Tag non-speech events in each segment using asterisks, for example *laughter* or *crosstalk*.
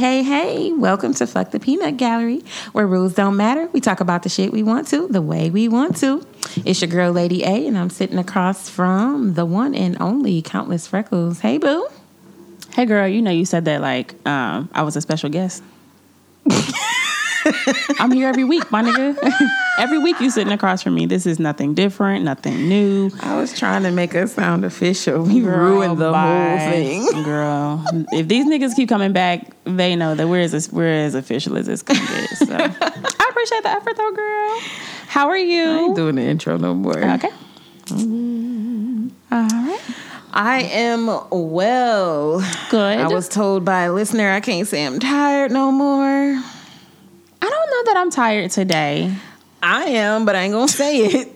Hey, hey, welcome to Fuck the Peanut Gallery, where rules don't matter. We talk about the shit we want to, the way we want to. It's your girl, Lady A, and I'm sitting across from the one and only Countless Freckles. Hey, boo. Hey girl, you know you said that like um, I was a special guest. *laughs* I'm here every week, my nigga. *laughs* every week you sitting across from me. This is nothing different, nothing new. I was trying to make us sound official. We Girl, ruined the bye. whole thing. *laughs* girl. If these niggas keep coming back, they know that we're as we're as official as this gonna get. So I appreciate the effort, though, girl. How are you? I ain't doing the intro no more. okay. Mm. All right. I am well. Good. I was told by a listener I can't say I'm tired no more. I don't know that I'm tired today. I am, but I ain't gonna say it.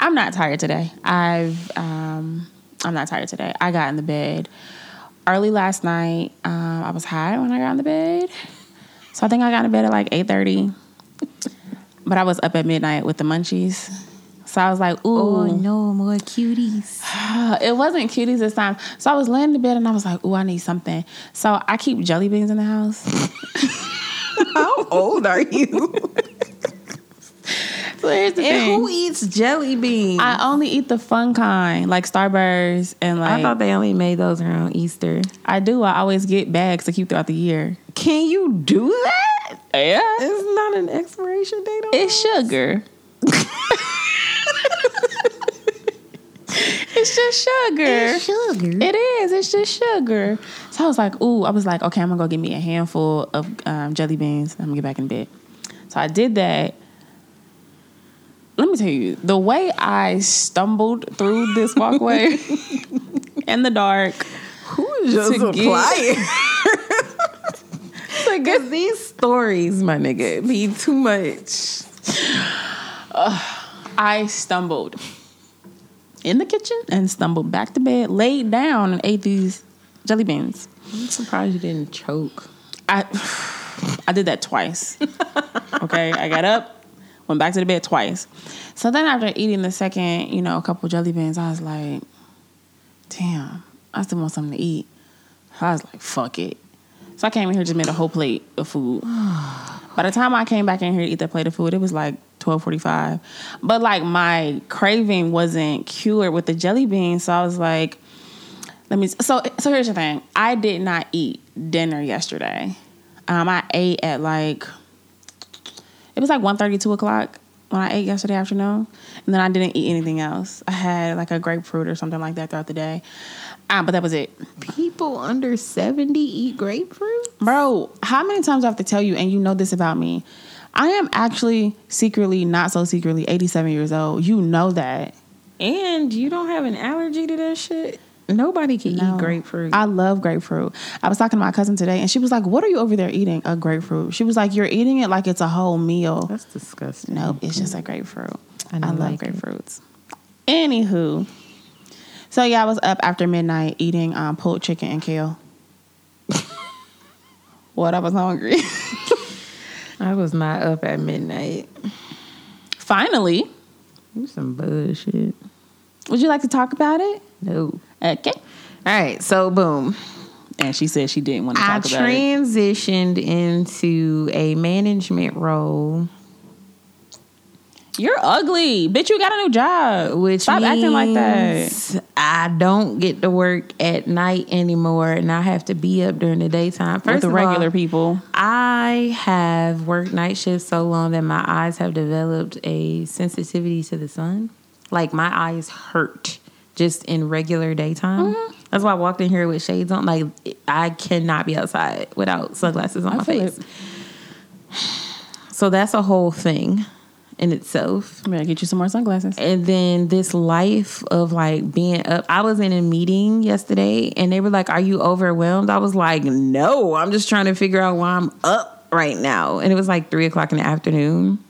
I'm not tired today. I've um I'm not tired today. I got in the bed early last night. Um, I was high when I got in the bed. So I think I got in bed at like 8:30. *laughs* but I was up at midnight with the munchies. So I was like, ooh, Oh no, more cuties. *sighs* it wasn't cuties this time. So I was laying in the bed and I was like, ooh, I need something. So I keep jelly beans in the house. *laughs* How old are you? So here's the and thing. who eats jelly beans? I, only eat the fun kind, like Starburst and like I thought they only made those around Easter. I do. I always get bags to keep throughout the year. Can you do that? Yeah. It's not an expiration date on It's those? sugar. It's just sugar. sugar. It is. It's just sugar. So I was like, ooh, I was like, okay, I'm gonna go get me a handful of um, jelly beans. I'm gonna get back in bed. So I did that. Let me tell you, the way I stumbled through this walkway *laughs* in the dark Who is just applying? *laughs* Because these stories, my nigga, be too much. I stumbled in the kitchen and stumbled back to bed, laid down, and ate these jelly beans. I'm surprised you didn't choke. I *sighs* I did that twice. *laughs* Okay, I got up, went back to the bed twice. So then after eating the second, you know, a couple jelly beans, I was like, damn, I still want something to eat. I was like, fuck it. So I came in here just made a whole plate of food. *sighs* By the time I came back in here to eat that plate of food, it was like twelve forty five. But like my craving wasn't cured with the jelly beans, so I was like, let me. So so here's the thing. I did not eat dinner yesterday. Um, I ate at like it was like 1.30, 2 o'clock when I ate yesterday afternoon, and then I didn't eat anything else. I had like a grapefruit or something like that throughout the day. Um, but that was it. People under 70 eat grapefruit? Bro, how many times do I have to tell you, and you know this about me? I am actually secretly, not so secretly, 87 years old. You know that. And you don't have an allergy to that shit? Nobody can No. eat grapefruit. I love grapefruit. I was talking to my cousin today, and she was like, What are you over there eating? A grapefruit. She was like, You're eating it like it's a whole meal. That's disgusting. Nope, it's just a grapefruit. I I, love like it. grapefruits. Anywho, so yeah, I was up after midnight eating um, pulled chicken and kale. *laughs* what? I was hungry. *laughs* I was not up at midnight. Finally, You some bullshit. would you like to talk about it? No. Okay. All right, so boom. And she said she didn't want to I talk about it. I transitioned into a management role, You're ugly, bitch. You got a new job. which Stop acting like that. I don't get to work at night anymore, and I have to be up during the daytime. First With the of all, regular people. I have worked night shifts so long that my eyes have developed a sensitivity to the sun. Like my eyes hurt just in regular daytime. Mm-hmm. That's why I walked in here with shades on. Like I cannot be outside without sunglasses on I my face. *sighs* So that's a whole thing in itself. I'm gonna get you some more sunglasses. And then this life of like being up. I was in a meeting yesterday and they were like, Are you overwhelmed? I was like, No, I'm just trying to figure out why I'm up right now. And it was like three o'clock in the afternoon.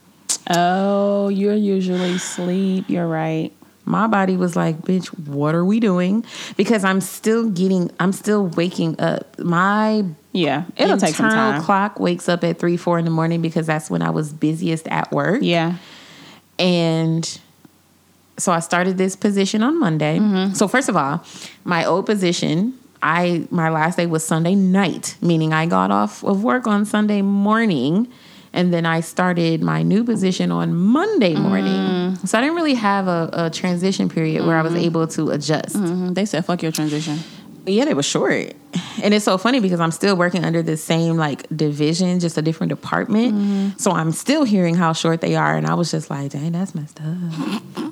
Oh, you're usually sleep. You're right. My body was like, Bitch, what are we doing? Because I'm still getting, I'm still waking up. My Yeah, it'll take some time. clock wakes up at three, four in the morning because that's when I was busiest at work. yeah. And so I started this position on Monday. Mm-hmm. So first of all, my old position, I my last day was Sunday night, meaning I got off of work on Sunday morning. And then I started my new position on Monday morning. Mm. So I didn't really have a, a transition period where I was mm-hmm. able to adjust. Mhm. They said fuck your transition. Yeah, they were short. And it's so funny because I'm still working under the same like division, just a different department. Mm-hmm. So I'm still hearing how short they are. And I was just like, dang, that's messed up.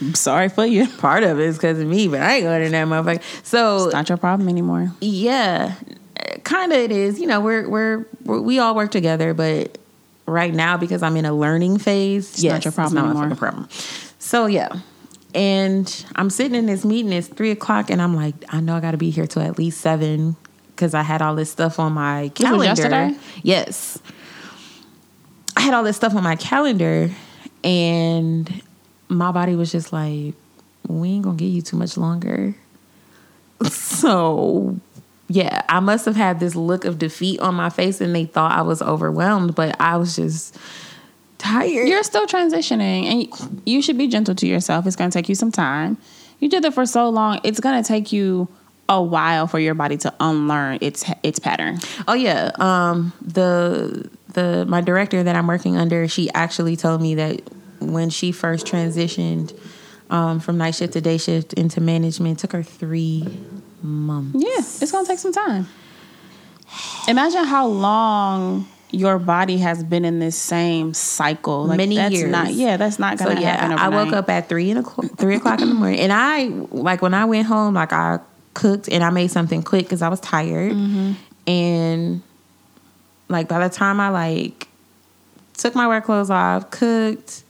I'm *laughs* sorry for you. Part of it is because of me, but I ain't going in that motherfucker. So it's Not your problem anymore. yeah, kind of it is. You know, we're we're we all work together, but right now because I'm in a learning phase, It's yes, not your problem it's not my anymore. fucking problem. So yeah, and I'm sitting in this meeting. It's three o'clock, and I'm like, I know I got to be here till at least seven because I had all this stuff on my calendar. yesterday? Yes, I had all this stuff on my calendar, and my body was just like, we ain't gonna give you too much longer. *laughs* So, yeah, I must have had this look of defeat on my face, and they thought I was overwhelmed, but I was just tired. You're still transitioning, and you should be gentle to yourself. It's going to take you some time. You did it for so long. It's going to take you a while for your body to unlearn its its pattern. Oh yeah, um, the the my director that I'm working under, she actually told me that when she first transitioned um, from night shift to day shift into management, it took her three months. Yeah, it's to take some time. Imagine how long your body has been in this same cycle. Like Many that's years. Not, yeah, that's not going to yeah, happen. I woke up at three in three o'clock in the morning, and I like when I went home, like I cooked and I made something quick because I was tired, Mm-hmm. and like by the time I like took my work clothes off, cooked,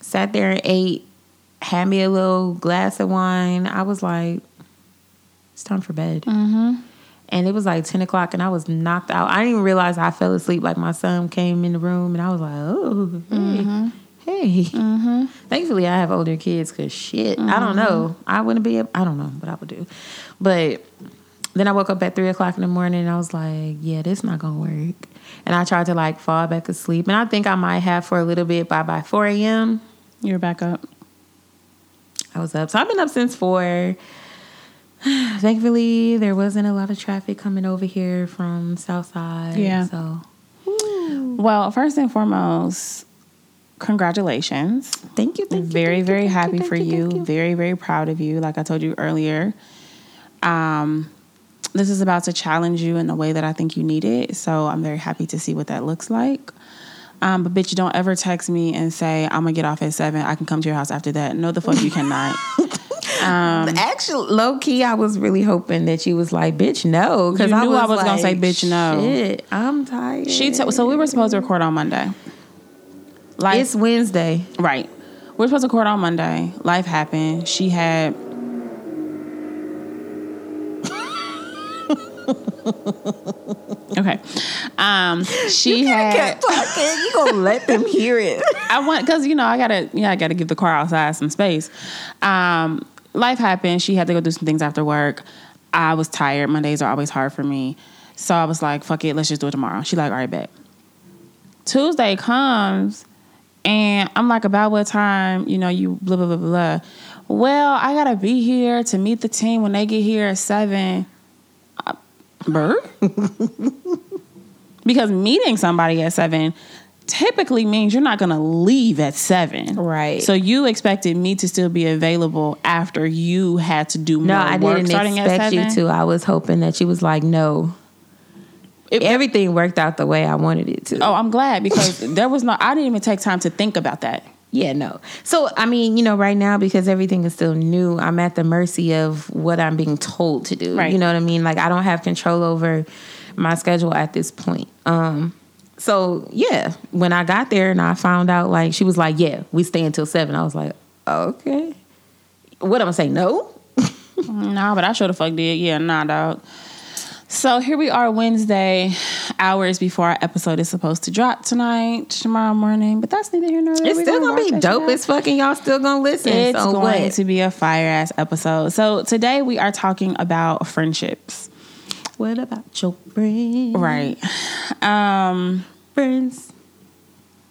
sat there and ate, had me a little glass of wine, I was like, it's time for bed. Mm-hmm. And it was like 10 o'clock and I was knocked out. I didn't even realize I fell asleep. Like my son came in the room and I was like, oh, hey, mm-hmm. hey. Mm-hmm. Thankfully, I have older kids because shit, I don't know. Mm-hmm. I wouldn't be, able, I don't know what I would do. But then I woke up at three o'clock in the morning and I was like, yeah, this not going to work. And I tried to like fall back asleep. And I think I might have for a little bit, but by 4 a.m., You're back up. I was up. So I've been up since 4. *sighs* Thankfully, there wasn't a lot of traffic coming over here from Southside. Yeah. So Well, first and foremost, congratulations. thank you. Thank you. very, thank you, very thank happy thank for you. thank Very, very proud of you. Like I told you earlier, um, this is about to challenge you in a way that I think you need it. So I'm very happy to see what that looks like. Um, but bitch, don't ever text me and say I'm gonna get off at seven. I can come to your house after that. No, the fuck you cannot. *laughs* Um, Actually, low key, I was really hoping that you was like, "Bitch, no," because I knew was, I was gonna say, "Bitch, no." Shit, I'm tired. she t- so we were supposed to record on Monday. Like it's Wednesday. Right. We're supposed to record on Monday. Life happened. She had. *laughs* okay. Um, she had. talking. You gonna let them hear it? *laughs* I want because you know I gotta yeah I gotta give the car outside some space. Um, life happened. She had to go do some things after work. I was tired. Mondays are always hard for me, so I was like, "Fuck it, let's just do it tomorrow." She like, "All right, bet." Tuesday comes, and I'm like, "About what time?" You know, you blah blah blah blah. Well, I gotta be here to meet the team when they get here at seven. Uh, Bird. *laughs* because meeting somebody at seven typically means you're not going to leave at seven. Right. So you expected me to still be available after you had to do more No, I work didn't starting expect you to. I was hoping that you was like, "No." It- Everything worked out the way I wanted it to. Oh, I'm glad because *laughs* there was no. I didn't even take time to think about that. Yeah, no. So, I mean, you know, right now, because everything is still new, I'm at the mercy of what I'm being told to do. Right. You know what I mean? Like, I don't have control over my schedule at this point. Um, so yeah, when I got there and I found out, like, she was like, "Yeah, we stay until 7. I was like, "Okay." What am I say? No. *laughs* Nah, but I sure the fuck did. Yeah, nah, dog. So here we are, Wednesday, hours before our episode is supposed to drop tonight, tomorrow morning. But that's neither here nor there. It's still gonna rock be dope as fucking. Y'all still gonna listen. It's so going what? to be a fire ass episode. So today we are talking about friendships. What about your friends? Right. Um. Friends.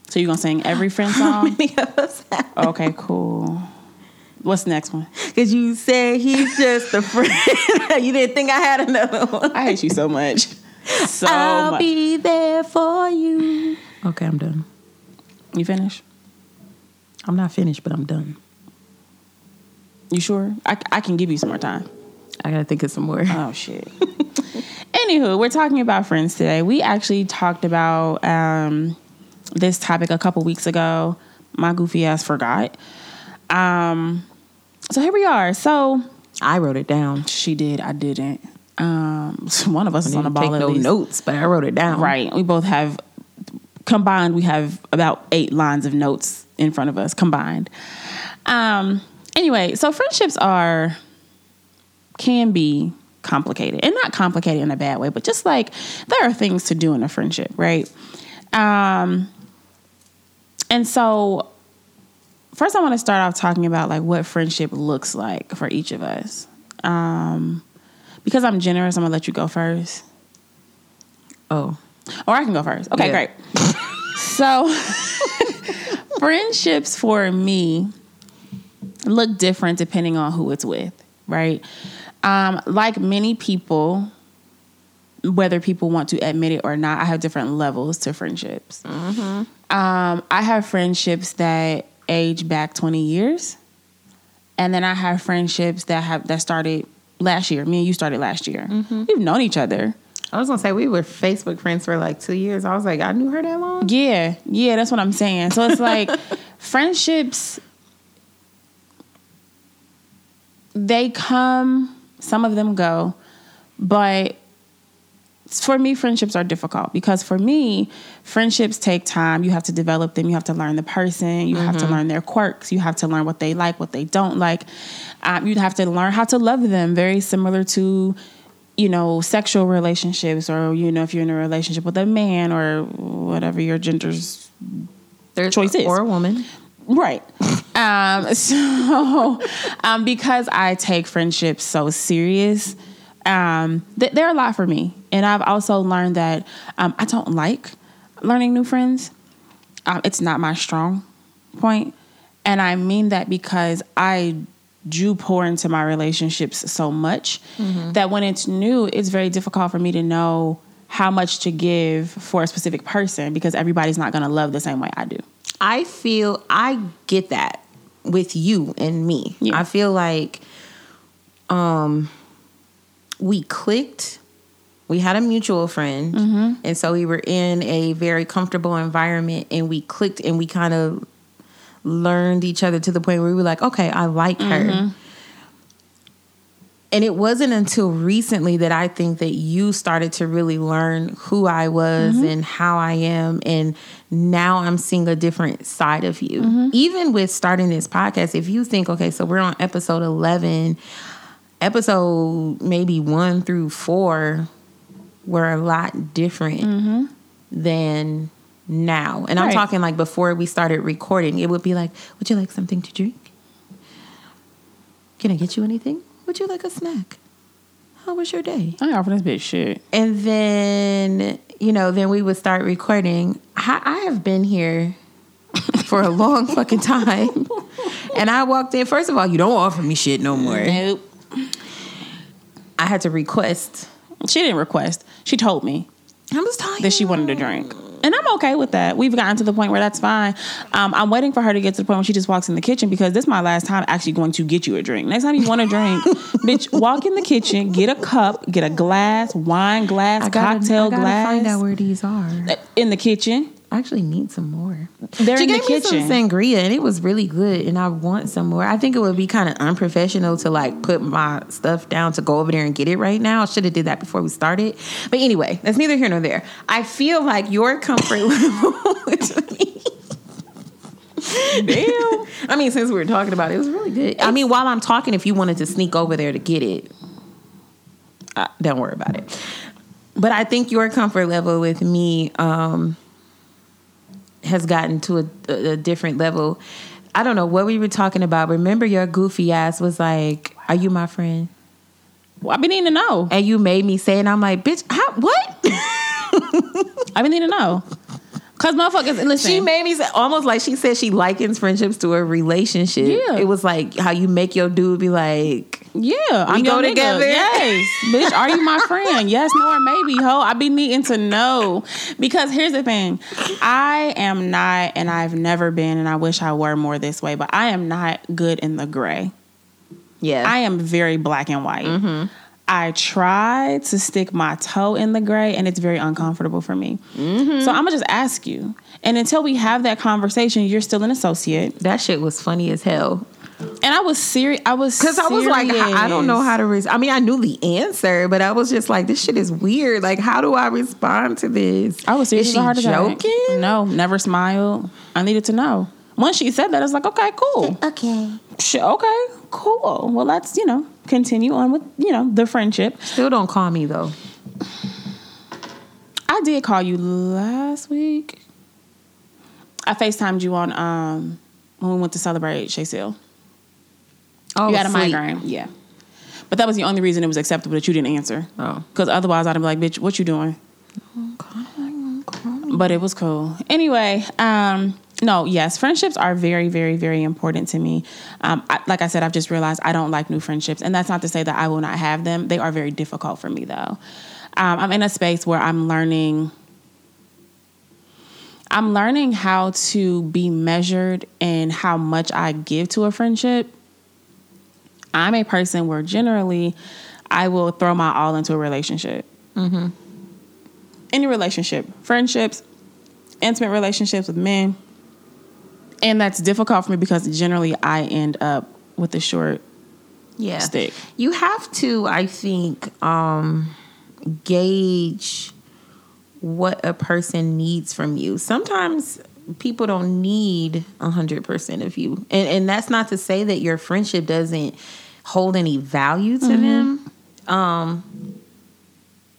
So you gonna sing every friend How song? many of us have? *laughs* Okay, cool. What's the next one? Because you said he's just a friend. *laughs* you didn't think I had another one. I hate you so much. *laughs* So I'll much. be there for you. Okay, I'm done. You finish? I'm not finished, but I'm done. You sure? I, I can give you some more time. I gotta think of some more. Oh shit. Anywho, we're talking about friends today. We actually talked about um, this topic a couple weeks ago. My goofy ass forgot. Um, so here we are. So I wrote it down. she did. I didn't. Um, *laughs* one of us is on the ball take no least. notes, but I wrote it down. Right. We both have combined. We have about eight lines of notes in front of us combined. Um. Anyway, so friendships are can be complicated and not complicated in a bad way, but just like there are things to do in a friendship, right? Um. And so, first, I want to start off talking about like what friendship looks like for each of us. Um, because I'm generous, I'm gonna let you go first. Oh, Or I can go first. Okay, Yeah. great. so, *laughs* friendships for me look different depending on who it's with, right? Um, like many people, whether people want to admit it or not, I have different levels to friendships. Um, I have friendships that age back 20 years. And then I have friendships that have that started last year. Me and you started last year. We've known each other. I was gonna say we were Facebook friends for like two years. I was like, I knew her that long. Yeah, yeah, that's what I'm saying. So it's like *laughs* friendships they come, some of them go, but for me friendships are difficult because for me friendships take time. You have to develop them. You have to learn the person. You have to learn their quirks. You have to learn what they like what they don't like. Um, you have to learn how to love them very similar to you know sexual relationships or you know if you're in a relationship with a man or whatever your gender's There's Choice is. or a woman. Right. *laughs* Um, *laughs* so, um, because I take friendships so serious, um, th- they're a lot for me. And I've also learned that um, I don't like learning new friends. Um, it's not my strong point. And I mean that because I do pour into my relationships so much that when it's new, it's very difficult for me to know how much to give for a specific person because everybody's not going to love the same way I do. I feel I get that with you and me. Yeah. I feel like um we clicked. We had a mutual friend, Mm-hmm. and so we were in a very comfortable environment, and we clicked, and we kind of learned each other to the point where we were like, okay, I like her. Mm-hmm. And it wasn't until recently that I think that you started to really learn who I was Mm-hmm. and how I am. And now I'm seeing a different side of you. Mm-hmm. Even with starting this podcast, if you think, okay, so we're on episode 11, episode maybe one through four were a lot different than now. And I'm talking like before we started recording, it would be like, would you like something to drink? Can I get you anything? Would you like a snack? How was your day? I ain't offering this bitch shit. And then, you know, then we would start recording. I, I have been here *laughs* for a long fucking time. *laughs* And I walked in. First of all, you don't offer me shit no more. Nope. I had to request. She didn't request. She told me I was tired. that she wanted a drink. And I'm okay with that. We've gotten to the point where that's fine. Um, I'm waiting for her to get to the point where she just walks in the kitchen because this is my last time actually going to get you a drink. Next time you want a drink, *laughs* bitch, walk in the kitchen, get a cup, get a glass, wine glass, I gotta, cocktail I gotta glass. find out where these are. in the kitchen. I actually need some more. They're she in the gave me some sangria and it was really good, and I want some more. I think it would be kind of unprofessional to like put my stuff down to go over there and get it right now. I should have did that before we started. But anyway, that's neither here nor there. I feel like your comfort *laughs* level with me. Damn. *laughs* I mean, since we were talking about it, it was really good. I mean, while I'm talking, if you wanted to sneak over there to get it, uh, don't worry about it. But I think your comfort level with me um, has gotten to a, a, different level. I don't know what we were talking about. Remember, your goofy ass was like, "Are you my friend?" Well, I've been needing to know. And you made me say, and I'm like, "Bitch, how, what?" I've been needing to know. Cause motherfuckers, listen. She made me say almost like she said she likens friendships to a relationship. Yeah. It was like how you make your dude be like, Yeah, I'm go nigga. together? Yes, *laughs* bitch. Are you my friend? Yes, no, or maybe. Ho, I be needing to know because here's the thing: I am not, and I've never been, and I wish I were more this way, but I am not good in the gray. yeah, I am very black and white. Mm-hmm. I try to stick my toe in the gray, and it's very uncomfortable for me. Mm-hmm. So I'm gonna just ask you, and until we have that conversation, you're still an associate, that shit was funny as hell. and I was serious. I was Because I was like, I I don't know how to. Res- I mean, I knew the answer, but I was just like, this shit is weird. Like, how do I respond to this? I was serious. Is as a she attack. joking? No, never smiled. I needed to know. Once she said that, I was like, okay, cool. Okay. Sh- Okay, cool. Well, let's you know continue on with you know the friendship. Still don't call me though. I did call you last week. I FaceTimed you on um when we went to celebrate Shay Seal. Oh, you had a sweet. migraine. Yeah. But that was the only reason it was acceptable that you didn't answer. Oh. Because otherwise I'd be like, bitch, what you doing? But it was cool. Anyway, um, no, yes, friendships are very, very, very important to me. Um, I, like I said, I've just realized I don't like new friendships. And that's not to say that I will not have them. They are very difficult for me, though. Um, I'm in a space where I'm learning. I'm learning how to be measured in how much I give to a friendship. I'm a person where generally I will throw my all into a relationship. Any relationship, friendships, intimate relationships with men. And that's difficult for me because generally I end up with a short Yeah. stick. You have to, I think, um, gauge what a person needs from you. Sometimes people don't need a hundred percent of you, and and that's not to say that your friendship doesn't hold any value to them. Um,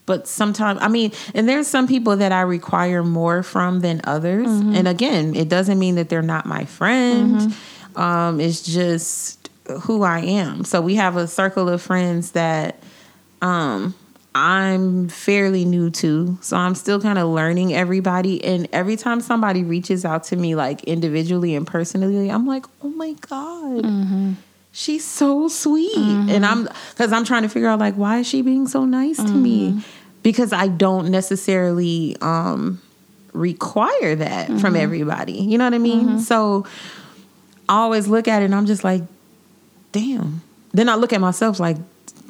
but sometimes, I mean, and there's some people that I require more from than others. Mm-hmm. And again, it doesn't mean that they're not my friend. Mm-hmm. Um, it's just who I am. So we have a circle of friends that um, I'm fairly new to. So I'm still kind of learning everybody. And every time somebody reaches out to me, like individually and personally, I'm like, oh my God. Mm-hmm. She's so sweet. And I'm, because I'm trying to figure out, like, why is she being so nice to me? Because I don't necessarily um, require that from mm-hmm. everybody. You know what I mean? Mm-hmm. So I always look at it and I'm just like, damn. Then I look at myself like,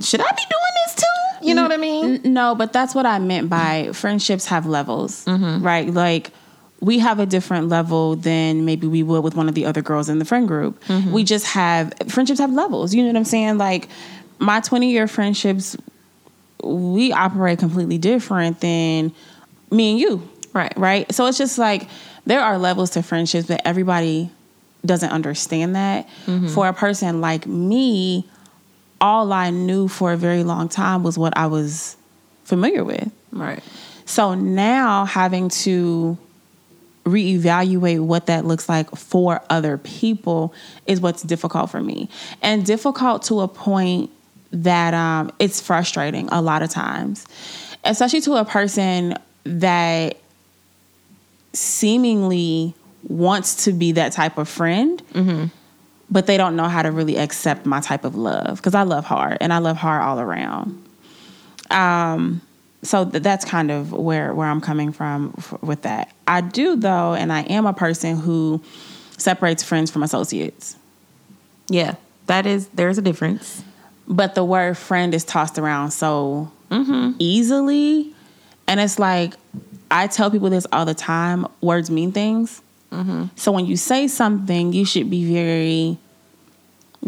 should I be doing this too? You know what I mean? No, but that's what I meant by friendships have levels, mm-hmm. right? Like we have a different level than maybe we would with one of the other girls in the friend group. We just have friendships have levels. You know what I'm saying? Like my 20 year friendships, we operate completely different than me and you. Right. Right. So it's just like there are levels to friendships, but everybody doesn't understand that. Mm-hmm. For a person like me, all I knew for a very long time was what I was familiar with. Right. So now having to reevaluate what that looks like for other people is what's difficult for me. And difficult to a point that um, it's frustrating a lot of times, especially to a person that seemingly wants to be that type of friend but they don't know how to really accept my type of love because I love hard and I love hard all around. Um, so th- that's kind of where where I'm coming from f- with that. I do though, and I am a person who separates friends from associates. Yeah. That is, there's a difference. But the word friend is tossed around so easily, and it's like I tell people this all the time. Words mean things. So when you say something, you should be very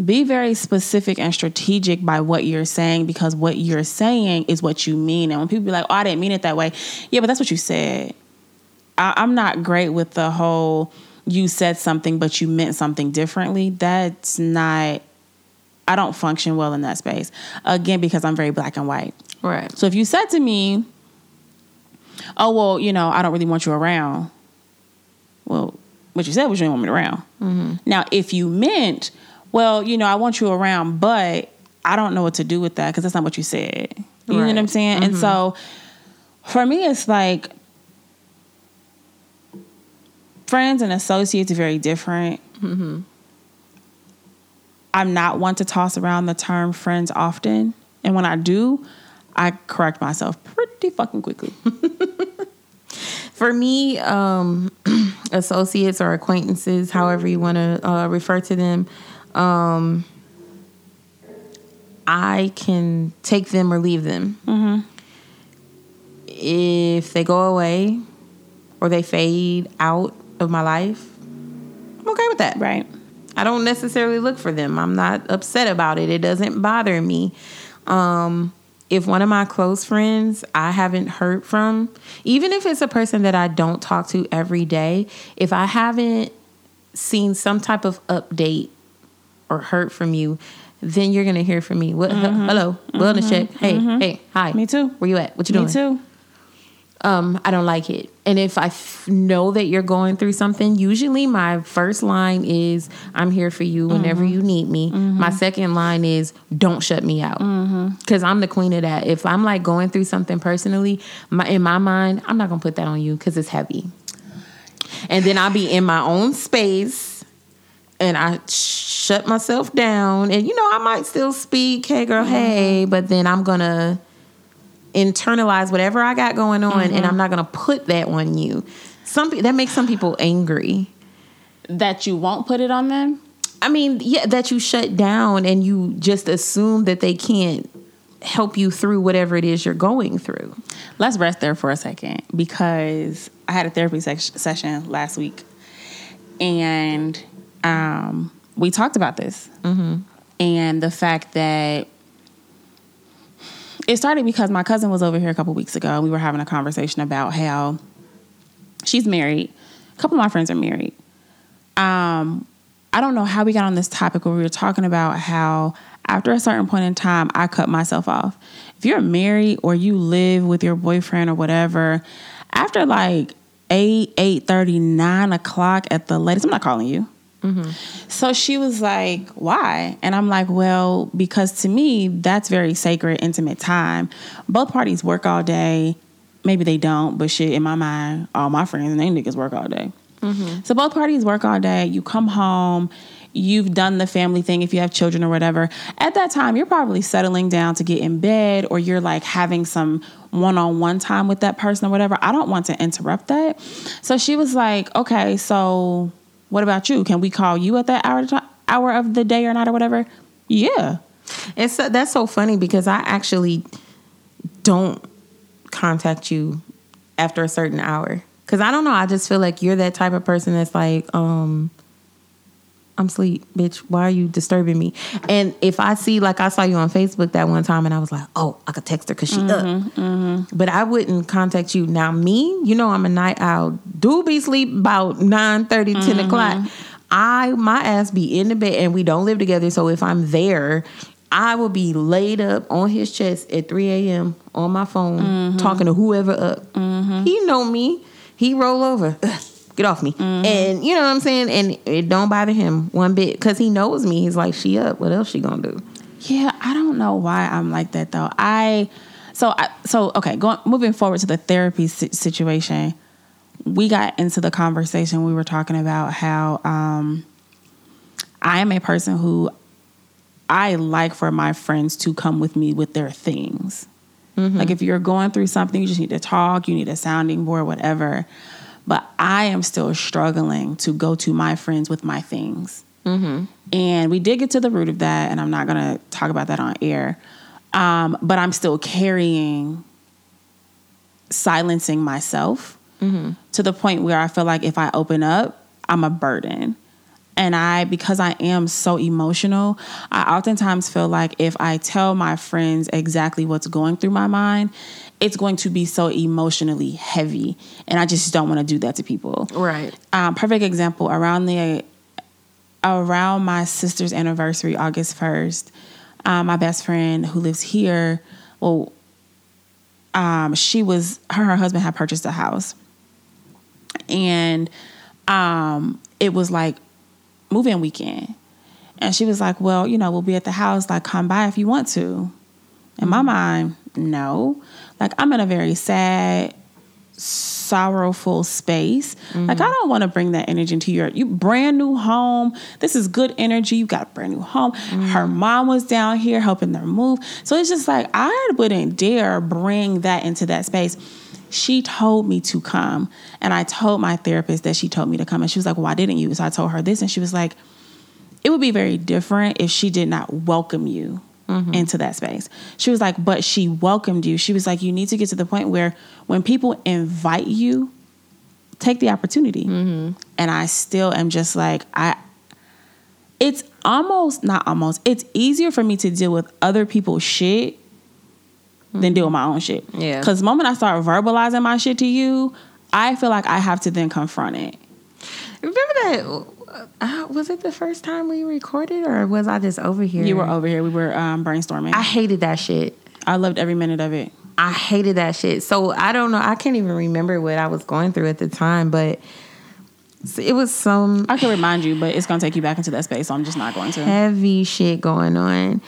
be very specific and strategic by what you're saying because what you're saying is what you mean. And when people be like, "Oh, I didn't mean it that way," yeah, but that's what you said. I, I'm not great with the whole you said something but you meant something differently. That's not. I don't function well in that space. Again, because I'm very black and white. Right. So if you said to me, "Oh well, you know, I don't really want you around," well, what you said was you didn't want me around. Mm-hmm. Now, if you meant, "Well, you know, I want you around," but I don't know what to do with that because that's not what you said. You know what I'm Right. saying? And mm-hmm. so, for me, it's like friends and associates are very different. Mm-hmm. I'm not one to toss around the term friends often. And when I do, I correct myself pretty fucking quickly. *laughs* For me, um, *clears throat* associates or acquaintances, however you want to uh, refer to them, um, I can take them or leave them. If they go away or they fade out of my life, I'm okay with that. Right. I don't necessarily look for them. I'm not upset about it. It doesn't bother me. Um, if one of my close friends I haven't heard from, even if it's a person that I don't talk to every day, if I haven't seen some type of update or heard from you, then you're gonna hear from me. What? he- Hello, wellness mm-hmm. check. Hey, mm-hmm. hey, hi. Me too. Where you at? What you doing? Me too. Um, I don't like it. And if I f- know that you're going through something, usually my first line is, I'm here for you whenever mm-hmm. you need me. My mm-hmm. second line is, don't shut me out. Mm-hmm. Because I'm the queen of that. If I'm like going through something personally, my, in my mind, I'm not going to put that on you because it's heavy. And then I'll be in my own space and I shut myself down. And, you know, I might still speak, hey, girl, hey, but then I'm going to internalize whatever I got going on, and I'm not gonna put that on you. Some that makes some people angry. That you won't put it on them? I mean, yeah, that you shut down and you just assume that they can't help you through whatever it is you're going through. Let's rest there for a second because I had a therapy sec- session last week and um, we talked about this and the fact that it started because my cousin was over here a couple weeks ago and we were having a conversation about how she's married. A couple of my friends are married. Um, I don't know how we got on this topic where we were talking about how after a certain point in time, I cut myself off. If you're married or you live with your boyfriend or whatever, after like 8, 8 9 o'clock at the latest, I'm not calling you. So she was like, Why? And I'm like, Well, because to me, that's very sacred, intimate time. Both parties work all day. Maybe they don't, but shit, in my mind, all my friends and they niggas work all day. Mm-hmm. So both parties work all day. You come home, you've done the family thing if you have children or whatever. At that time, you're probably settling down to get in bed or you're like having some one on one time with that person or whatever. I don't want to interrupt that. So she was like, okay, so what about you? Can we call you at that hour, hour of the day or night or whatever? Yeah. It's so- that's so funny because I actually don't contact you after a certain hour because I don't know. I just feel like you're that type of person that's like, um, I'm asleep, bitch. Why are you disturbing me? And if I see, like, I saw you on Facebook that one time, and I was like, oh, I could text her because she up. Mm-hmm, mm-hmm. But I wouldn't contact you. Now, me, you know, I'm a night owl. Do be sleep about 9 30, 10 mm-hmm. o'clock. I my ass be in the bed, and we don't live together. So if I'm there, I will be laid up on his chest at 3 a.m. on my phone, talking to whoever up. He know me. He roll over. *laughs* Get off me. And you know what I'm saying? And it don't bother him one bit because he knows me. He's like, she up. What else she gonna do? Yeah, I don't know why I'm like that though. I so I so okay, going moving forward to the therapy si- situation. We got into the conversation. We were talking about how um, I am a person who I like for my friends to come with me with their things. Like if you're going through something, you just need to talk. You need a sounding board, whatever. But I am still struggling to go to my friends with my things. And we did get to the root of that, and I'm not going to talk about that on air. Um, but I'm still carrying silencing myself to the point where I feel like if I open up, I'm a burden. And I, because I am so emotional, I oftentimes feel like if I tell my friends exactly what's going through my mind, it's going to be so emotionally heavy. And I just don't want to do that to people. Right. Um, perfect example around the around my sister's anniversary, August first. Um, my best friend who lives here, well, um, she was her her husband had purchased a house, and um, it was like move-in weekend, and she was like, "Well, you know, we'll be at the house. Like, come by if you want to." In my mm-hmm. mind, no. Like, I'm in a very sad, sorrowful space. Like, I mm-hmm. don't want to bring that energy into your you brand new home. This is good energy. You got a brand new home. Her mm-hmm. mom was down here helping them move. So it's just like I wouldn't dare bring that into that space. She told me to come, and I told my therapist that she told me to come, and she was like, "Why didn't you?" So I told her this, and she was like, "It would be very different if she did not welcome you." Mm-hmm. into that space. She was like, but she welcomed you. She was like, you need to get to the point where when people invite you, take the opportunity. Mm-hmm. And I still am just like, I, it's almost, not almost, it's easier for me to deal with other people's shit than deal with my own shit. Yeah. Because the moment I start verbalizing my shit to you, I feel like I have to then confront it. Remember that? Uh, was it the first time we recorded, or was I just over here? You were over here. We were um, brainstorming. I I, hated that shit. I loved every minute of it. I hated that shit. So I don't know. I can't even remember what I was going through at the time, but it was some I can remind you, but it's gonna take you back into that space, so I'm just not going to. heavy shit going on.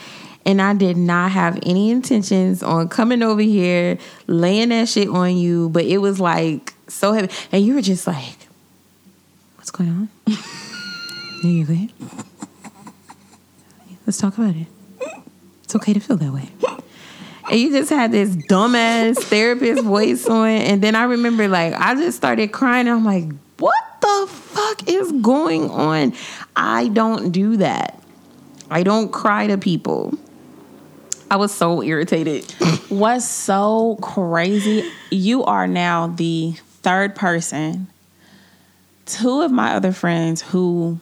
And I did not have any intentions on coming over here, laying that shit on you, but it was like so heavy. And you were just like, what's going on? *laughs* Are you good? Let's talk about it. It's okay to feel that way. And you just had this dumbass *laughs* therapist voice on. And then I remember, like, I just started crying. And I'm like, what the fuck is going on? I don't do that. I don't cry to people. I was so irritated. What's so crazy? You are now the third person. Two of my other friends who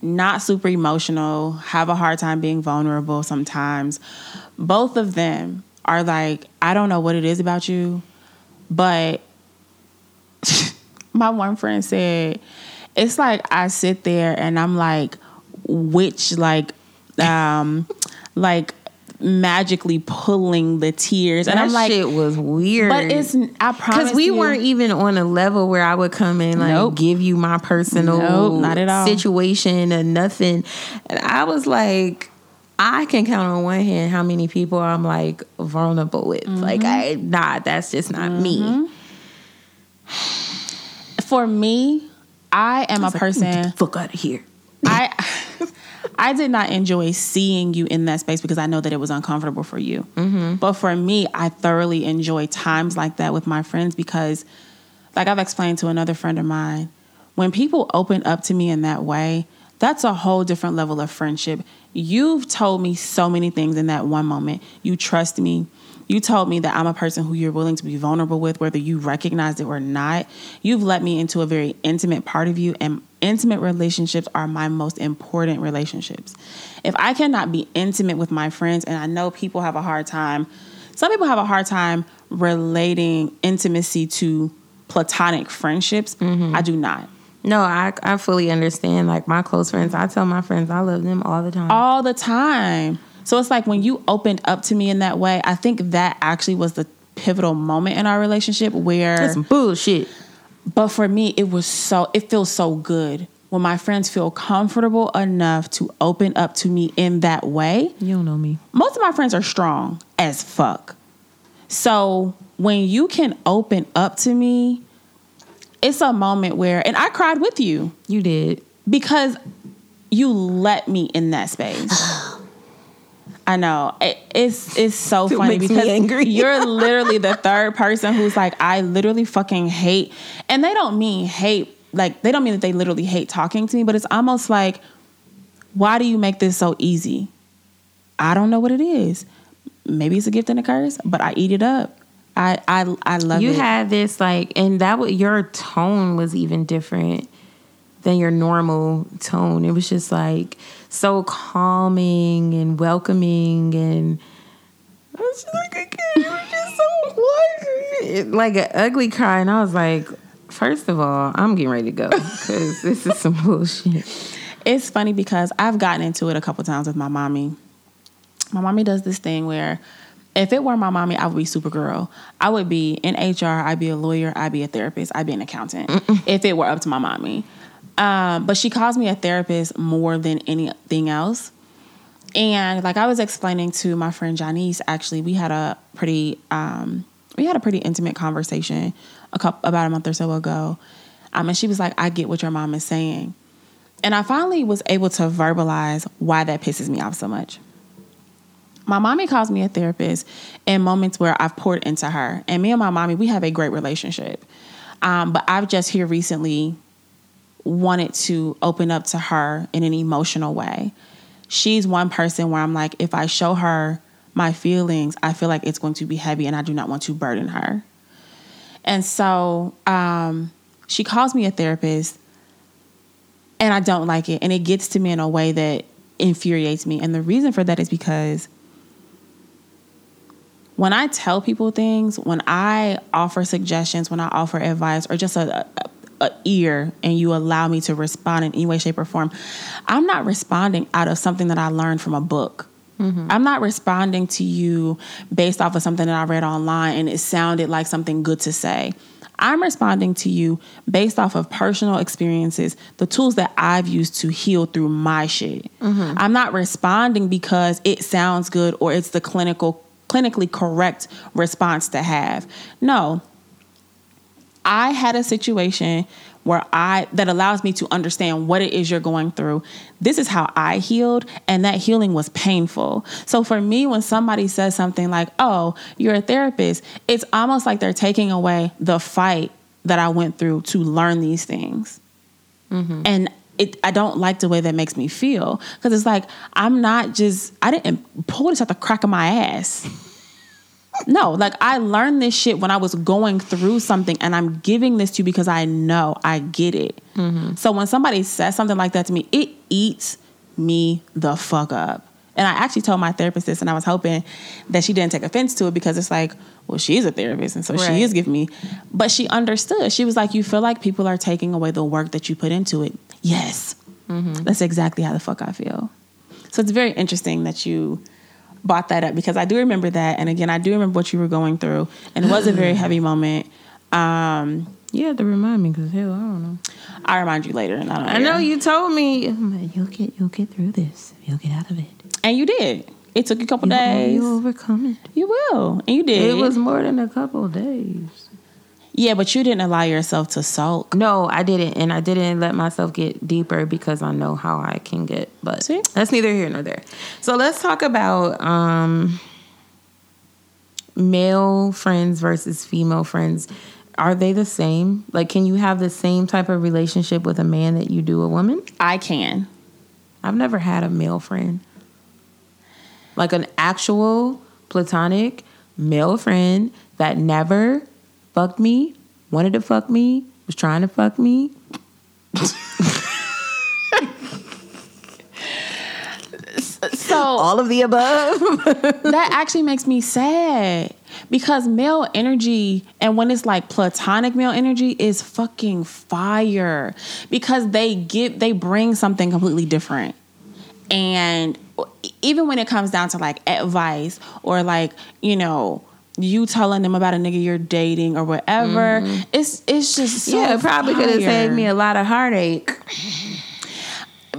not super emotional, have a hard time being vulnerable sometimes. Both of them are like, I don't know what it is about you, but *laughs* my one friend said, it's like I sit there and I'm like, which like, um, like magically pulling the tears, and that I'm like, shit was weird. but it's I promise because we you- weren't even on a level where I would come in like Nope. give you my personal Nope, not at all. situation and nothing. And I was like, I can count on one hand how many people I'm like vulnerable with. Like I Mm-hmm. nah, that's just not me. for me. I am a person. Fuck out of here. I *laughs* I did not enjoy seeing you in that space because I know that it was uncomfortable for you. Mm-hmm. But for me, I thoroughly enjoy times like that with my friends because, like I've explained to another friend of mine, when people open up to me in that way, that's a whole different level of friendship. You've told me so many things in that one moment. You trust me. You told me that I'm a person who you're willing to be vulnerable with, whether you recognize it or not. You've let me into a very intimate part of you, and intimate relationships are my most important relationships. If I cannot be intimate with my friends, and I know people have a hard time, some people have a hard time relating intimacy to platonic friendships. Mm-hmm. I do not. No, I I fully understand. Like my close friends, I tell my friends I love them all the time. all the time. So it's like when you opened up to me in that way, I think that actually was the pivotal moment in our relationship where That's bullshit. But for me it was so it feels so good when my friends feel comfortable enough to open up to me in that way. You don't know me. Most of my friends are strong as fuck. So when you can open up to me, it's a moment where and I cried with you You did. because you let me in that space. *gasps* *gasps* I know it, it's it's so It funny makes me because angry. *laughs* you're literally the third person who's like, I literally fucking hate, and they don't mean hate like they don't mean that they literally hate talking to me, but it's almost like, why do you make this so easy? I don't know what it is. Maybe it's a gift and a curse, but I eat it up. I I I love you it. had this like, and that was your tone was even different than your normal tone. It was just like so calming and welcoming and I was just like a kid. It was just so *laughs* like an ugly cry, and I was like, first of all, I'm getting ready to go because *laughs* this is some bullshit. It's funny because I've gotten into it a couple times with my mommy. My mommy does this thing where if it were my mommy, I would be Supergirl. I would be in HR, I'd be a lawyer, I'd be a therapist, I'd be an accountant Mm-mm. if it were up to my mommy. Um, but she calls me a therapist more than anything else. And like I was explaining to my friend Janice, actually, we had a pretty um, we had a pretty intimate conversation a couple about a month or so ago. Um, and she was like, I get what your mom is saying. And I finally was able to verbalize why that pisses me off so much. My mommy calls me a therapist in moments where I've poured into her. And me and my mommy, we have a great relationship. Um, but I've just here recently wanted to open up to her in an emotional way. She's one person where I'm like, if I show her my feelings, I feel like it's going to be heavy and I do not want to burden her. And so um, she calls me a therapist and I don't like it. And it gets to me in a way that infuriates me. And the reason for that is because when I tell people things, when I offer suggestions, when I offer advice, or just a, a, a, ear, and you allow me to respond in any way, shape, or form, I'm not responding out of something that I learned from a book. Mm-hmm. I'm not responding to you based off of something that I read online and it sounded like something good to say. I'm responding to you based off of personal experiences, the tools that I've used to heal through my shit. Mm-hmm. I'm not responding because it sounds good or it's the clinical clinically correct response to have. No. I had a situation where I that allows me to understand what it is you're going through. This is how I healed and that healing was painful. So for me when somebody says something like, "Oh, you're a therapist," it's almost like they're taking away the fight that I went through to learn these things. Mm-hmm. And it, I don't like the way that makes me feel because it's like I'm not just I didn't pull this out the crack of my ass. No, like I learned this shit when I was going through something, and I'm giving this to you because I know I get it. Mm-hmm. So when somebody says something like that to me, it eats me the fuck up. And I actually told my therapist this, and I was hoping that she didn't take offense to it because it's like, well, she's a therapist, and so right. she is giving me. But she understood. She was like, "You feel like people are taking away the work that you put into it." Yes, mm-hmm. that's exactly how the fuck I feel. So it's very interesting that you brought that up because I do remember that, and again, I do remember what you were going through, and it was a very *clears throat* heavy moment. Um, you have to remind me because hell, I don't know. I remind you later, and I don't. I know you told me you'll get you'll get through this. You'll get out of it, and you did. It took a couple you, days. You overcome it. You will, and you did. It was more than a couple days. Yeah, but you didn't allow yourself to sulk. No, I didn't, and I didn't let myself get deeper because I know how I can get. But See? that's neither here nor there. So let's talk about um, male friends versus female friends. Are they the same? Like, can you have the same type of relationship with a man that you do a woman? I can. I've never had a male friend, like an actual platonic male friend that never fucked me, wanted to fuck me, was trying to fuck me. so all of the above. that actually makes me sad because male energy and when it's like platonic male energy is fucking fire because they give they bring something completely different. And even when it comes down to like advice or like, you know, you telling them about a nigga you're dating or whatever. Mm-hmm. It's it's just so yeah. It probably could have saved me a lot of heartache.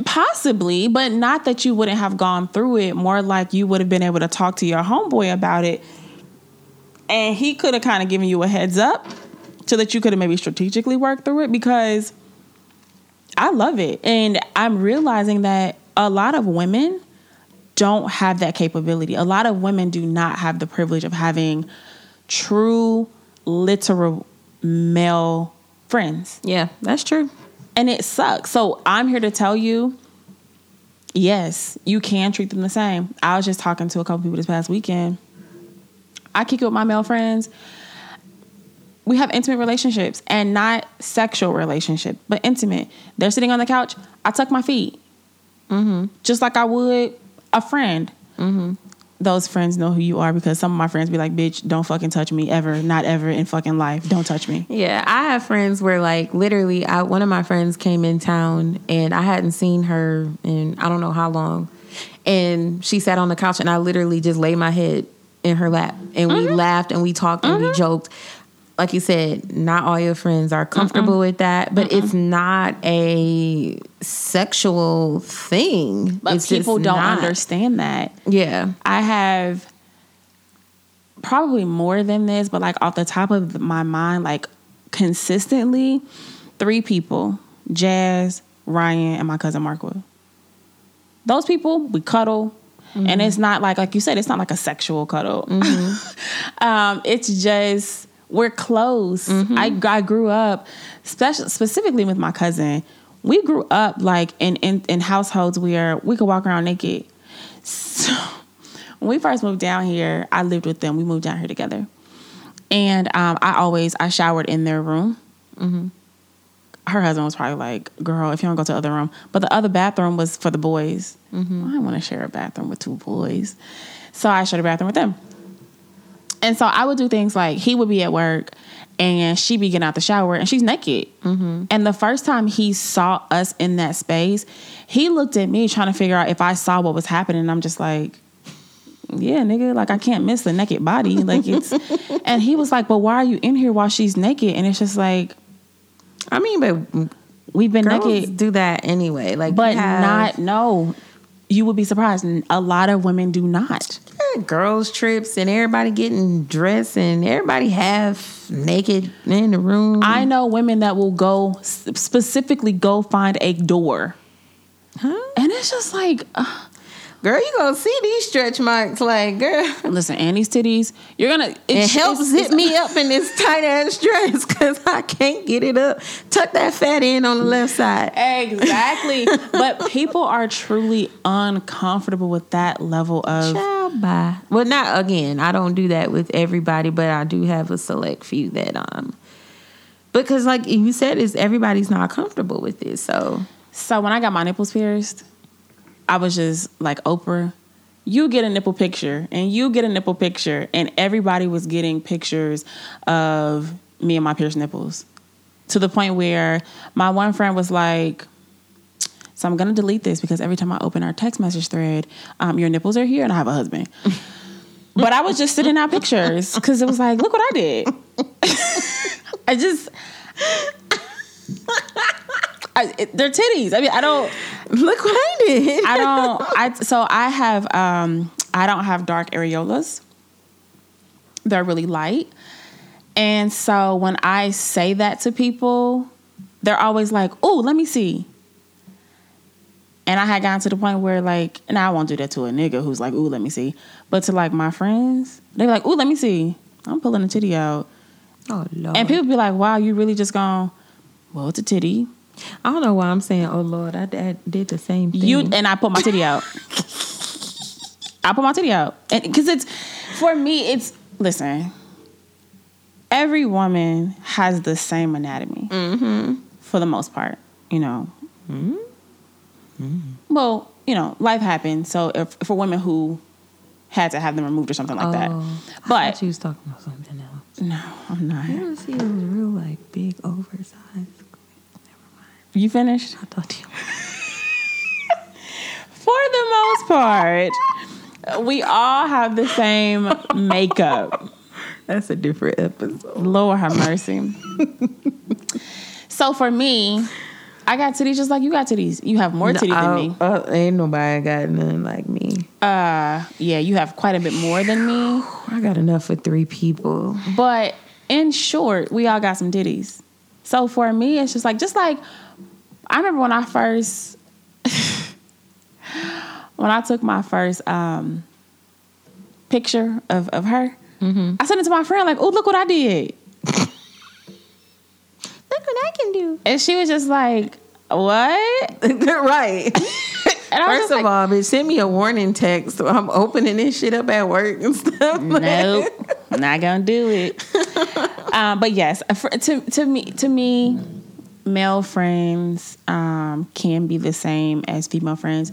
Possibly, but not that you wouldn't have gone through it. More like you would have been able to talk to your homeboy about it, and he could have kind of given you a heads up so that you could have maybe strategically worked through it. Because I love it, and I'm realizing that a lot of women don't have that capability. A lot of women do not have the privilege of having true, literal male friends. Yeah, that's true. And it sucks. So I'm here to tell you yes, you can treat them the same. I was just talking to a couple people this past weekend. I kick it with my male friends. we have intimate relationships and not sexual relationship, but intimate. They're sitting on the couch. I tuck my feet, mm-hmm. just like I would a friend. Mm-hmm. Those friends know who you are because some of my friends be like, "Bitch, don't fucking touch me ever, not ever in fucking life. Don't touch me." Yeah, I have friends where like literally, I, one of my friends came in town and I hadn't seen her in I don't know how long, and she sat on the couch and I literally just laid my head in her lap and we laughed and we talked and we joked. Like you said, not all your friends are comfortable with that, but it's not a sexual thing. But it's people don't not. understand that. Yeah. I have probably more than this, but like off the top of my mind, like consistently, three people: Jazz, Ryan, and my cousin Markwood. Those people we cuddle, and it's not like like you said, it's not like a sexual cuddle. *laughs* um, it's just we're close. Mm-hmm. I I grew up, special specifically with my cousin. We grew up like in in, in households where we could walk around naked. So when we first moved down here, I lived with them. We moved down here together, and um, I always I showered in their room. Mm-hmm. Her husband was probably like, "Girl, if you don't go to the other room," but the other bathroom was for the boys. Mm-hmm. I didn't want to share a bathroom with two boys, so I shared a bathroom with them. And so I would do things like he would be at work and she'd be getting out the shower and she's naked. Mm-hmm. And the first time he saw us in that space, he looked at me trying to figure out if I saw what was happening. I'm just like, yeah, nigga, like I can't miss the naked body. Like it's, *laughs* and he was like, but why are you in here while she's naked? And it's just like, I mean, but we've been naked, do that anyway. Like, but have- not, no. You would be surprised. A lot of women do not. Girls trips and everybody getting dressed and everybody half naked in the room. I know women that will go specifically go find a door. huh? And it's just like, uh, Girl, you gonna see these stretch marks, like girl. listen, Annie's titties, you're gonna. It It's, helps it's- hit me up in this tight ass dress because I can't get it up. Tuck that fat in on the left side. Exactly. *laughs* but people are truly uncomfortable with that level of. Child, bye. Well, not again. I don't do that with everybody, but I do have a select few that um. Because, like you said, is everybody's not comfortable with this. So So when I got my nipples pierced, I was just like, Oprah, you get a nipple picture and you get a nipple picture. And everybody was getting pictures of me and my pierced nipples to the point where my one friend was like, so I'm gonna delete this because every time I open our text message thread, um, your nipples are here and I have a husband. *laughs* but I was just sending out pictures because it was like, look what I did. *laughs* *laughs* I just, I, it, they're titties. I mean, I don't. *laughs* look did. I don't. I so I have. Um, I don't have dark areolas. They're really light, and so when I say that to people, they're always like, "Oh, let me see." And I had gotten to the point where, like, and I won't do that to a nigga who's like, "Ooh, let me see," but to like my friends, they're like, "Ooh, let me see." I'm pulling a titty out, oh lord. and people be like, "Wow, you really just gone?" Well, it's a titty. I don't know why I'm saying, oh Lord, I, I did the same thing. You and I put my titty out. *laughs* I put my titty out, because it's for me, it's listen. Every woman has the same anatomy mm-hmm. for the most part, you know. Mm-hmm. Mm-hmm. Well, you know, life happens. So if, for women who had to have them removed or something like that, Oh, I but thought you was talking about something else. no, I'm not. You to see it was real like big oversized. You finished? I thought you. *laughs* For the most part, we all have the same makeup. That's a different episode. Lord have mercy. so for me, I got titties just like you got titties. You have more titties than me. Uh, ain't nobody got none like me. Uh, yeah, you have quite a bit more than me. I got enough for three people. But in short, we all got some titties. So for me, it's just like just like I remember when I first *laughs* when I took my first um picture of, of her, I sent it to my friend like, oh look what I did. *laughs* Look what I can do. And she was just like, What? *laughs* right. And I was First of like, all, bitch, send me a warning text. So I'm opening this shit up at work and stuff. Nope, not gonna do it. um, but yes, to to me to me, male friends um, can be the same as female friends.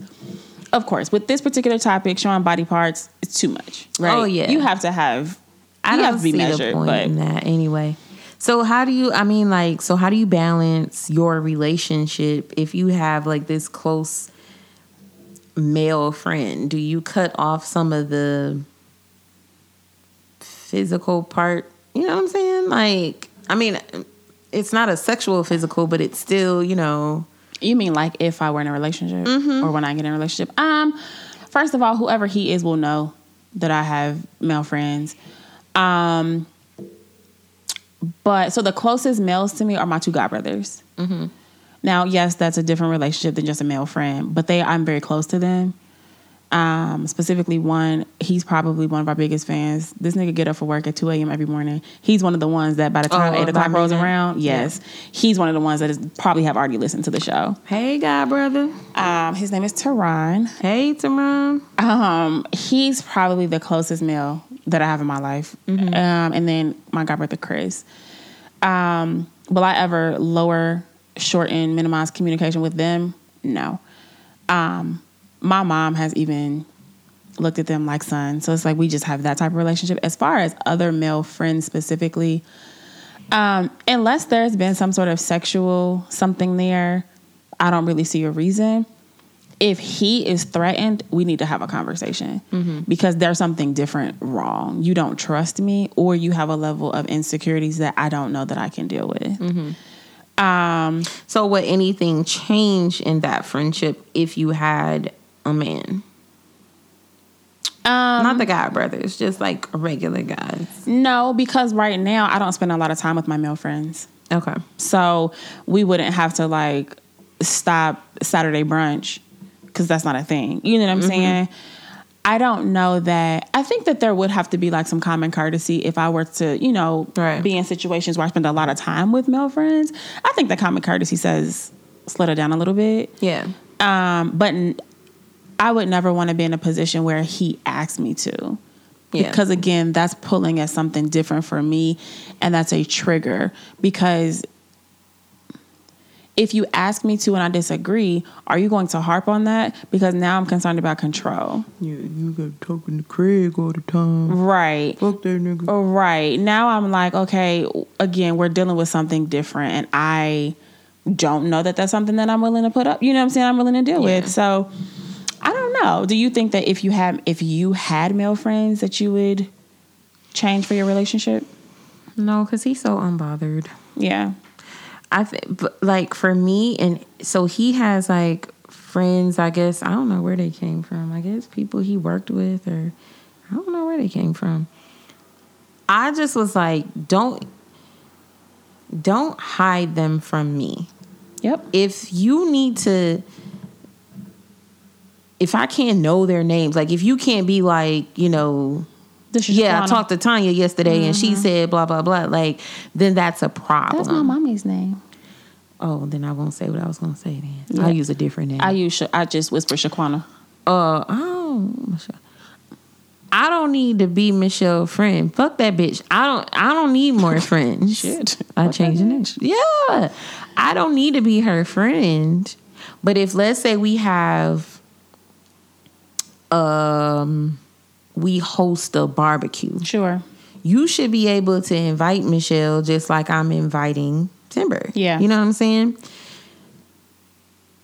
Of course, with this particular topic, showing body parts, it's too much. Right? Oh, yeah. you have to have. I you have to be see measured, the point but in that anyway. So how do you? I mean, like, so how do you balance your relationship if you have like this close male friend? Do you cut off some of the physical part? You know what I'm saying? Like, I mean, it's not a sexual physical, but it's still, you know. You mean like if I were in a relationship Mm-hmm. or when I get in a relationship? Um, first of all, whoever he is will know that I have male friends. Um, but so the closest males to me are my two godbrothers. Mm-hmm. Now, yes, that's a different relationship than just a male friend, but they I'm very close to them. Um, specifically one, he's probably one of our biggest fans. This nigga get up for work at 2 a.m. every morning. He's one of the ones that by the time Oh, 8 o'clock rolls around, yes, he's one of the ones that is probably have already listened to the show. Hey, God, brother. Um, his name is Tehran. Hey, Tamron. Um, he's probably the closest male that I have in my life. Um, and then my godbrother Chris. Um, will I ever lower, shorten, minimize communication with them? No. Um, my mom has even looked at them like sons. So it's like we just have that type of relationship. As far as other male friends specifically, um, unless there's been some sort of sexual something there, I don't really see a reason. If he is threatened, we need to have a conversation because there's something different wrong. You don't trust me, or you have a level of insecurities that I don't know that I can deal with. Um, So, would anything change in that friendship if you had a man? um, Not the guy brothers, just like regular guys. no, because right now I don't spend a lot of time with my male friends. Okay. So we wouldn't have to like stop Saturday brunch because that's not a thing. You know what I'm Mm-hmm. saying? I don't know that. I think that there would have to be like some common courtesy if I were to, you know, Right. be in situations where I spend a lot of time with male friends. I think that common courtesy says slow it down a little bit. Yeah. Um, but I would never want to be in a position where he asked me to. Yeah. Because again, that's pulling at something different for me and that's a trigger because if you ask me to and I disagree, are you going to harp on that? Because now I'm concerned about control. Yeah, you got talking to Craig all the time. Right. Fuck that nigga. Oh, right. Now I'm like, okay, again, we're dealing with something different and I don't know that that's something that I'm willing to put up. You know what I'm saying? I'm willing to deal Yeah. with. So Know. Do you think that if you have if you had male friends that you would change for your relationship? No, because he's so unbothered. Yeah. I think, like, for me, and so he has like friends, I guess. I don't know where they came from. I guess people he worked with, or I don't know where they came from. I just was like, don't, don't hide them from me. Yep. if you need to if I can't know their names, like if you can't be like, you know, yeah, I talked to Tanya yesterday and she said blah blah blah, like then that's a problem. That's my mommy's name. Oh, then I won't say what I was gonna say then. Yeah. I'll use a different name. I use I just whisper Shaquana. uh oh I don't need to be Michelle's friend. Fuck that bitch. I don't I don't need more *laughs* friends. Shit. I Fuck changed the name. Yeah. I don't need to be her friend. But if let's say we have um we host a barbecue, Sure. you should be able to invite Michelle just like I'm inviting Timber. Yeah. You know what I'm saying?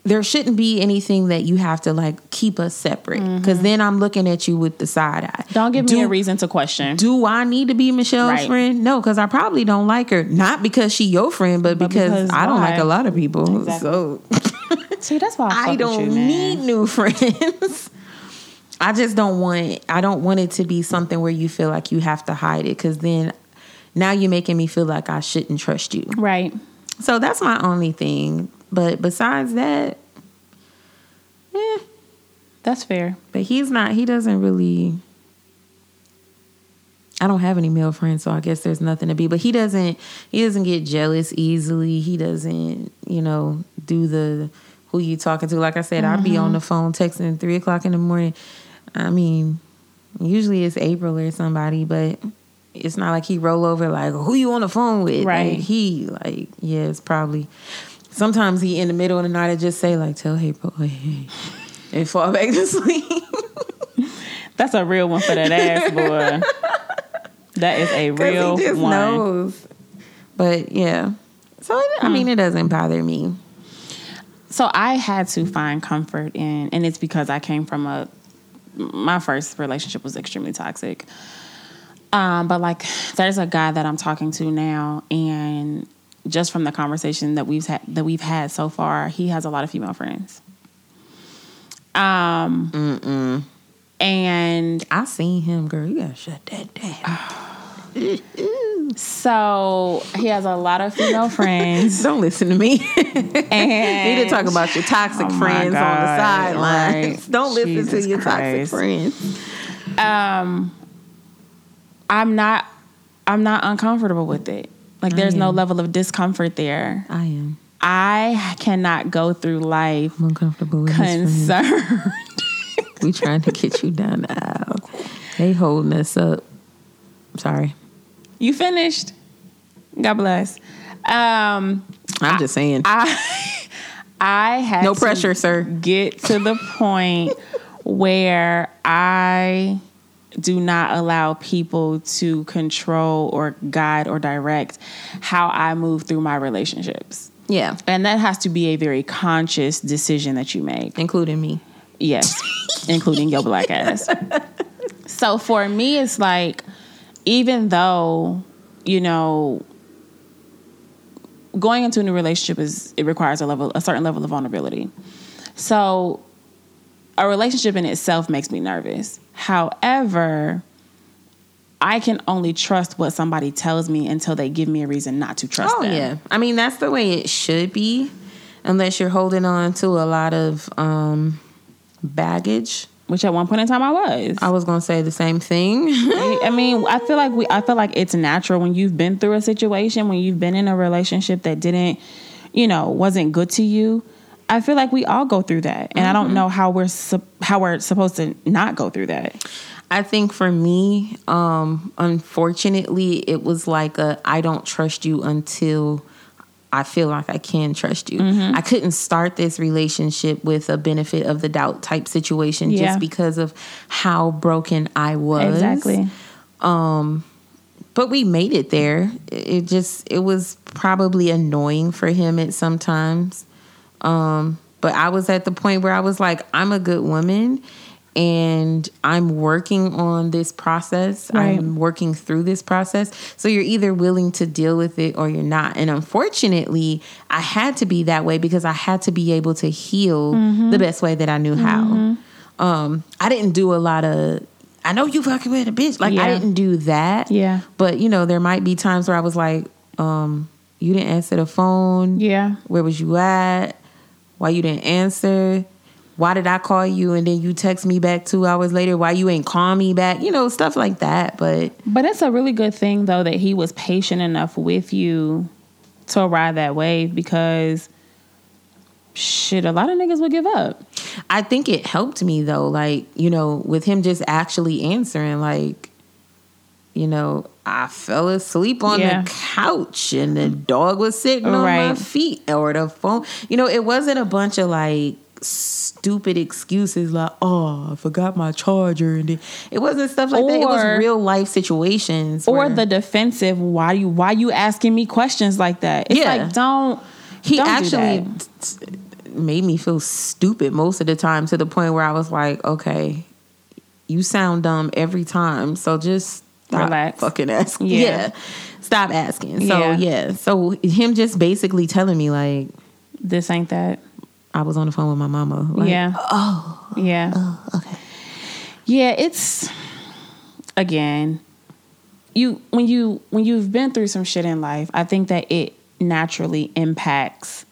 There shouldn't be anything that you have to like keep us separate because then I'm looking at you with the side eye. Mm-hmm. Don't give me Do- a reason to question. do I need to be Michelle's Right. friend? No, because I probably don't like her. Not because she your friend, but, But because, because I don't why? like a lot of people. Exactly. So See, that's why I, *laughs* I don't you, need new *laughs* friends. I just don't want. I don't want it to be something where you feel like you have to hide it because then now you're making me feel like I shouldn't trust you. Right. So that's my only thing. But besides that, eh, That's fair. but he's not. He doesn't really. I don't have any male friends, so I guess there's nothing to be. But he doesn't. He doesn't get jealous easily. He doesn't. You know, do the who you talking to. Like I said, I'd be on the phone texting at three o'clock in the morning. I mean, usually it's April or somebody, but it's not like he roll over like who you on the phone with. Right. Like, he like yeah, it's probably. Sometimes he in the middle of the night and just say like, "Tell hey bro, hey," and fall back to *laughs* sleep. That's a real one for that ass boy. that is a real he just one. knows. But yeah, so it, I mean, it hmm. doesn't bother me. So I had to find comfort in, and it's because I came from a. My first relationship was extremely toxic. Um, but like, there's a guy that I'm talking to now, and just from the conversation that we've had that we've had so far, he has a lot of female friends. Um, and I seen him, girl. You gotta shut that down. *sighs* *laughs* so he has a lot of female friends. *laughs* Don't listen to me. and *laughs* need to talk about your toxic Oh my friends on the God, sidelines. right. Don't listen Jesus to your Christ. toxic friends. um I'm not I'm not uncomfortable with it. Like there's no level of discomfort there. I am. I cannot go through life I'm uncomfortable with concerned. We trying to get you down the aisle. They holding us up. Sorry. You finished? God bless. Um I'm just saying. I I had no to pressure, sir. get to the point where I do not allow people to control or guide or direct how I move through my relationships. Yeah. And that has to be a very conscious decision that you make. Including me. Yes, including your black ass. *laughs* So for me, it's like, even though, you know, going into a new relationship is it requires a level a certain level of vulnerability. So a relationship in itself makes me nervous. However, I can only trust what somebody tells me until they give me a reason not to trust Oh them. yeah. I mean that's the way it should be, unless you're holding on to a lot of um, baggage. Which at one point in time I was. I was gonna say the same thing. I mean, I feel like we I feel like it's natural when you've been through a situation, when you've been in a relationship that didn't, you know, wasn't good to you. I feel like we all go through that. And I don't know how we're how we're supposed to not go through that. I think for me, um, unfortunately, it was like a I don't trust you until I feel like I can trust you. I couldn't start this relationship with a benefit of the doubt type situation Yeah. just because of how broken I was. Exactly. But we made it there. It just it was probably annoying for him at sometimes. Um, but I was at the point where I was like, I'm a good woman and I'm working on this process. Right. I'm working through this process. So you're either willing to deal with it or you're not. And unfortunately, I had to be that way because I had to be able to heal the best way that I knew how. Um, I didn't do a lot of I know you fucking with a bitch. Like I didn't do that. Yeah. But you know, there might be times where I was like, um, you didn't answer the phone. Yeah. Where was you at? Why you didn't answer? Why did I call you and then you text me back two hours later? Why you ain't call me back? You know, stuff like that. But But it's a really good thing though that he was patient enough with you to ride that wave because shit, a lot of niggas would give up. I think it helped me though, like, you know, with him just actually answering, like, you know, I fell asleep on Yeah. the couch and the dog was sitting on my feet or the phone. You know, it wasn't a bunch of like stupid excuses like, oh, I forgot my charger. And it wasn't stuff like that. It was real life situations. Or where the defensive, why you why you asking me questions like that? It's Yeah. like don't he don't do actually t- made me feel stupid most of the time to the point where I was like, okay, you sound dumb every time. So just stop Relax. fucking asking. Yeah. Yeah. Stop asking. So Yeah. yeah. So him just basically telling me like this ain't that. I was on the phone with my mama. Like, yeah. Oh. Yeah. Okay. Yeah, it's again, you when you when you've been through some shit in life, I think that it naturally impacts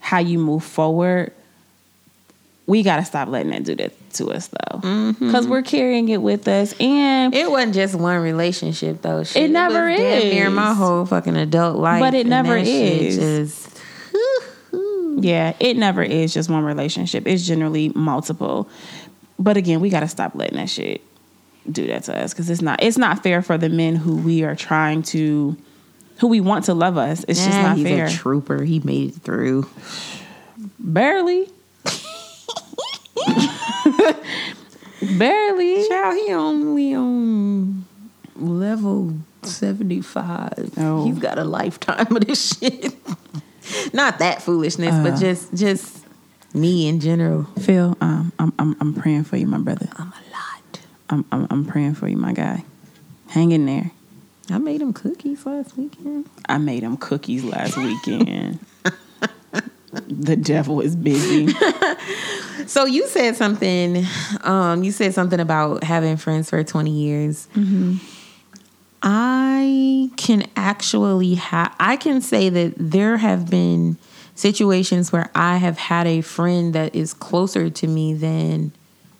how you move forward. We got to stop letting it do that to us though. Mm-hmm. Cuz we're carrying it with us and It wasn't just one relationship though. Shit. It never damn Near is. my whole fucking adult life, But it never that is. Just- yeah, it never is just one relationship. It's generally multiple. But again, we got to stop letting that shit do that to us because it's not it's not fair for the men who we are trying to who we want to love us. It's just Nah, not he's fair. a trooper. He made it through. Barely. *laughs* Barely. Child, he only on level 75. Oh. He's got a lifetime of this shit. *laughs* Not that foolishness, but just just me in general. Phil, um, I'm, I'm I'm praying for you, my brother. I'm a lot. I'm, I'm I'm praying for you, my guy. Hang in there. I made him cookies last weekend. I made him cookies last weekend. the devil is busy. *laughs* So you said something. Um, you said something about having friends for twenty years. I can actually have. I can say that there have been situations where I have had a friend that is closer to me than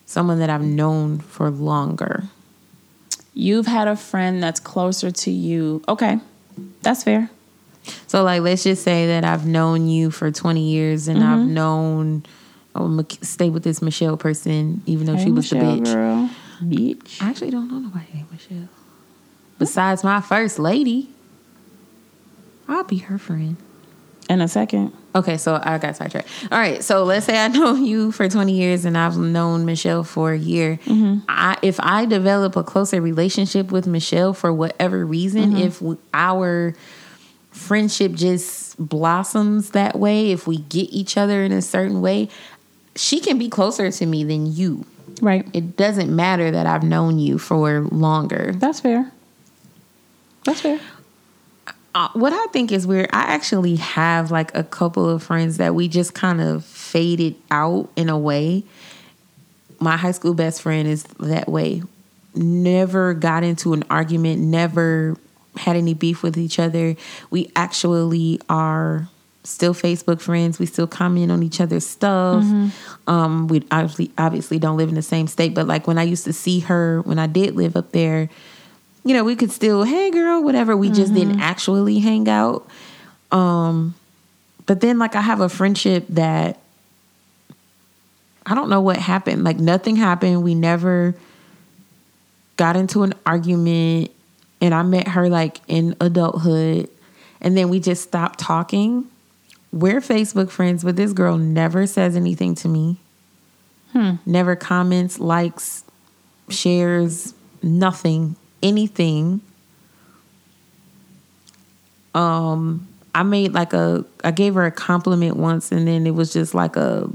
someone that I've known for longer. You've had a friend that's closer to you. Okay, that's fair. So, like, let's just say that I've known you for 20 years and mm-hmm. I've known, oh, gonna stay with this Michelle person, even though she was the bitch. girl. Bitch. I actually don't know nobody named Michelle. Besides my first lady, I'll be her friend. In a second. Okay, so I got sidetracked. All right, so let's say I *laughs* know you for 20 years and I've known Michelle for a year. Mm-hmm. I, if I develop a closer relationship with Michelle for whatever reason, mm-hmm. if our friendship just blossoms that way, if we get each other in a certain way, she can be closer to me than you. Right. It doesn't matter that I've known you for longer. That's fair. That's fair. Uh, what I think is weird, I actually have like a couple of friends that we just kind of faded out in a way. My high school best friend is that way. Never got into an argument, never had any beef with each other. We actually are still Facebook friends. We still comment on each other's stuff. Um, we obviously obviously don't live in the same state, but like when I used to see her when I did live up there, you know, we could still, hey girl, whatever. We just didn't actually hang out. Um, but then like I have a friendship that I don't know what happened. Like nothing happened. We never got into an argument and I met her like in adulthood and then we just stopped talking. We're Facebook friends, but this girl never says anything to me. Never comments, likes, shares, nothing, anything. Um, I made like a, I gave her a compliment once, and then it was just like a,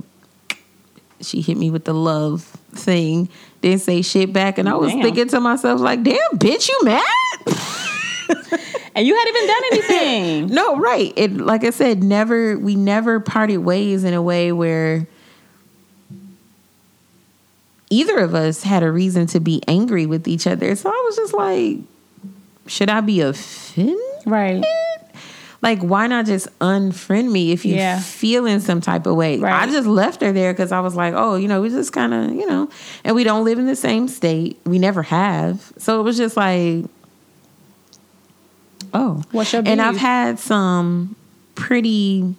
she hit me with the love thing. Didn't say shit back, and I was Damn. thinking to myself like, "Damn, bitch, you mad?" *laughs* And you hadn't even done anything. *laughs* No, right. It like I said, never we never parted ways in a way where either of us had a reason to be angry with each other. So I was just like, should I be offended? right. Like, why not just unfriend me if you Yeah. feel in some type of way? Right. I just left her there because I was like, oh, you know, we just kind of, you know, and we don't live in the same state. We never have. So it was just like, oh. What's your And I've had some pretty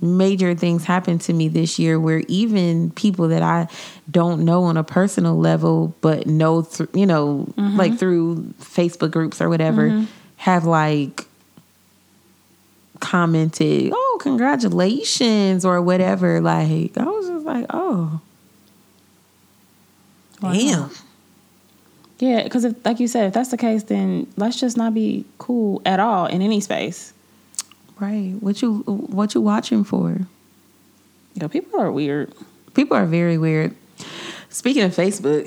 major things happen to me this year where even people that I don't know on a personal level but know through you know Mm-hmm. like through Facebook groups or whatever have like commented oh congratulations or whatever. Like I was just like oh. Damn. Yeah, because if, like you said, if that's the case, then let's just not be cool at all in any space. Right what you what you watching for Yo, people are weird. people are very weird speaking of Facebook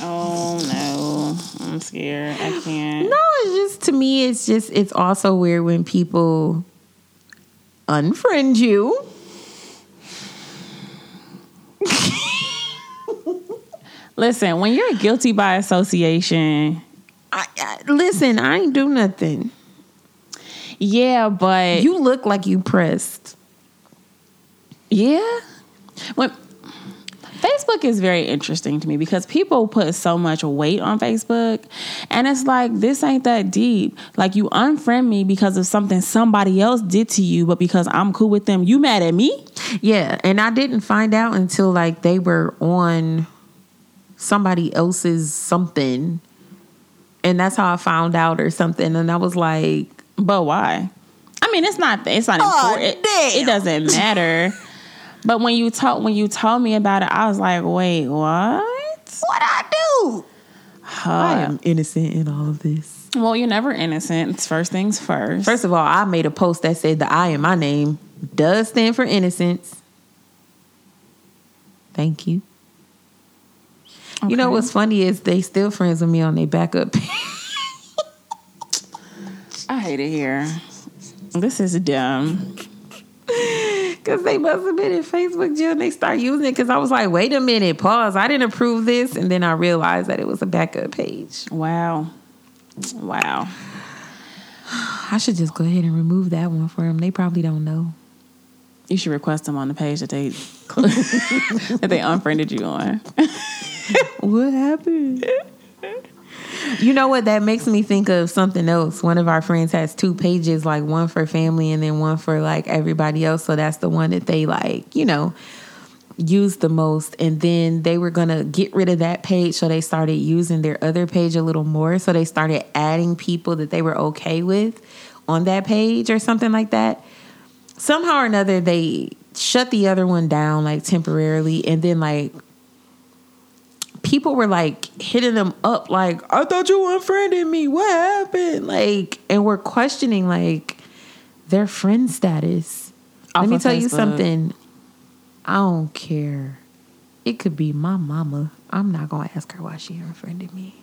Oh no, I'm scared. I can't. No, it's just to me, it's just it's also weird when people unfriend you. Listen, when you're guilty by association, I, I, listen, I ain't do nothing. Yeah, but You look like you pressed. Yeah. When Facebook is very interesting to me because people put so much weight on Facebook and it's like this ain't that deep. Like you unfriend me because of something somebody else did to you, but because I'm cool with them, you mad at me? Yeah, and I didn't find out until like they were on somebody else's something. And that's how I found out or something. And I was like, But why? I mean, it's not. It's not Aw, important. It, damn. it doesn't matter. but when you told when you told me about it, I was like, wait, what? what I do? I am innocent in all of this. Well, you're never innocent. It's first things first. First of all, I made a post that said the I in my name does stand for innocence. Thank you. You know what's funny is they still friends with me on their backup page. *laughs* I hate it here. This is dumb. Because they must have been in Facebook jail and they start using it. Because I was like, wait a minute, pause. I didn't approve this. And then I realized that it was a backup page. Wow. Wow. I should just go ahead and remove that one for them. They probably don't know. You should request them on the page that they *laughs* that they unfriended you on. What happened? *laughs* You know what? That makes me think of something else. One of our friends has two pages, like one for family and then one for like everybody else. So that's the one that they like, you know, use the most. And then they were going to get rid of that page. So they started using their other page a little more. So they started adding people that they were okay with on that page or something like that. Somehow or another, they shut the other one down like temporarily. And then, like, people were like hitting them up like i thought you unfriended me. What happened? Like and we're questioning like their friend status. Off let me tell you something. I don't care. It could be my mama. I'm not gonna ask her why she unfriended me.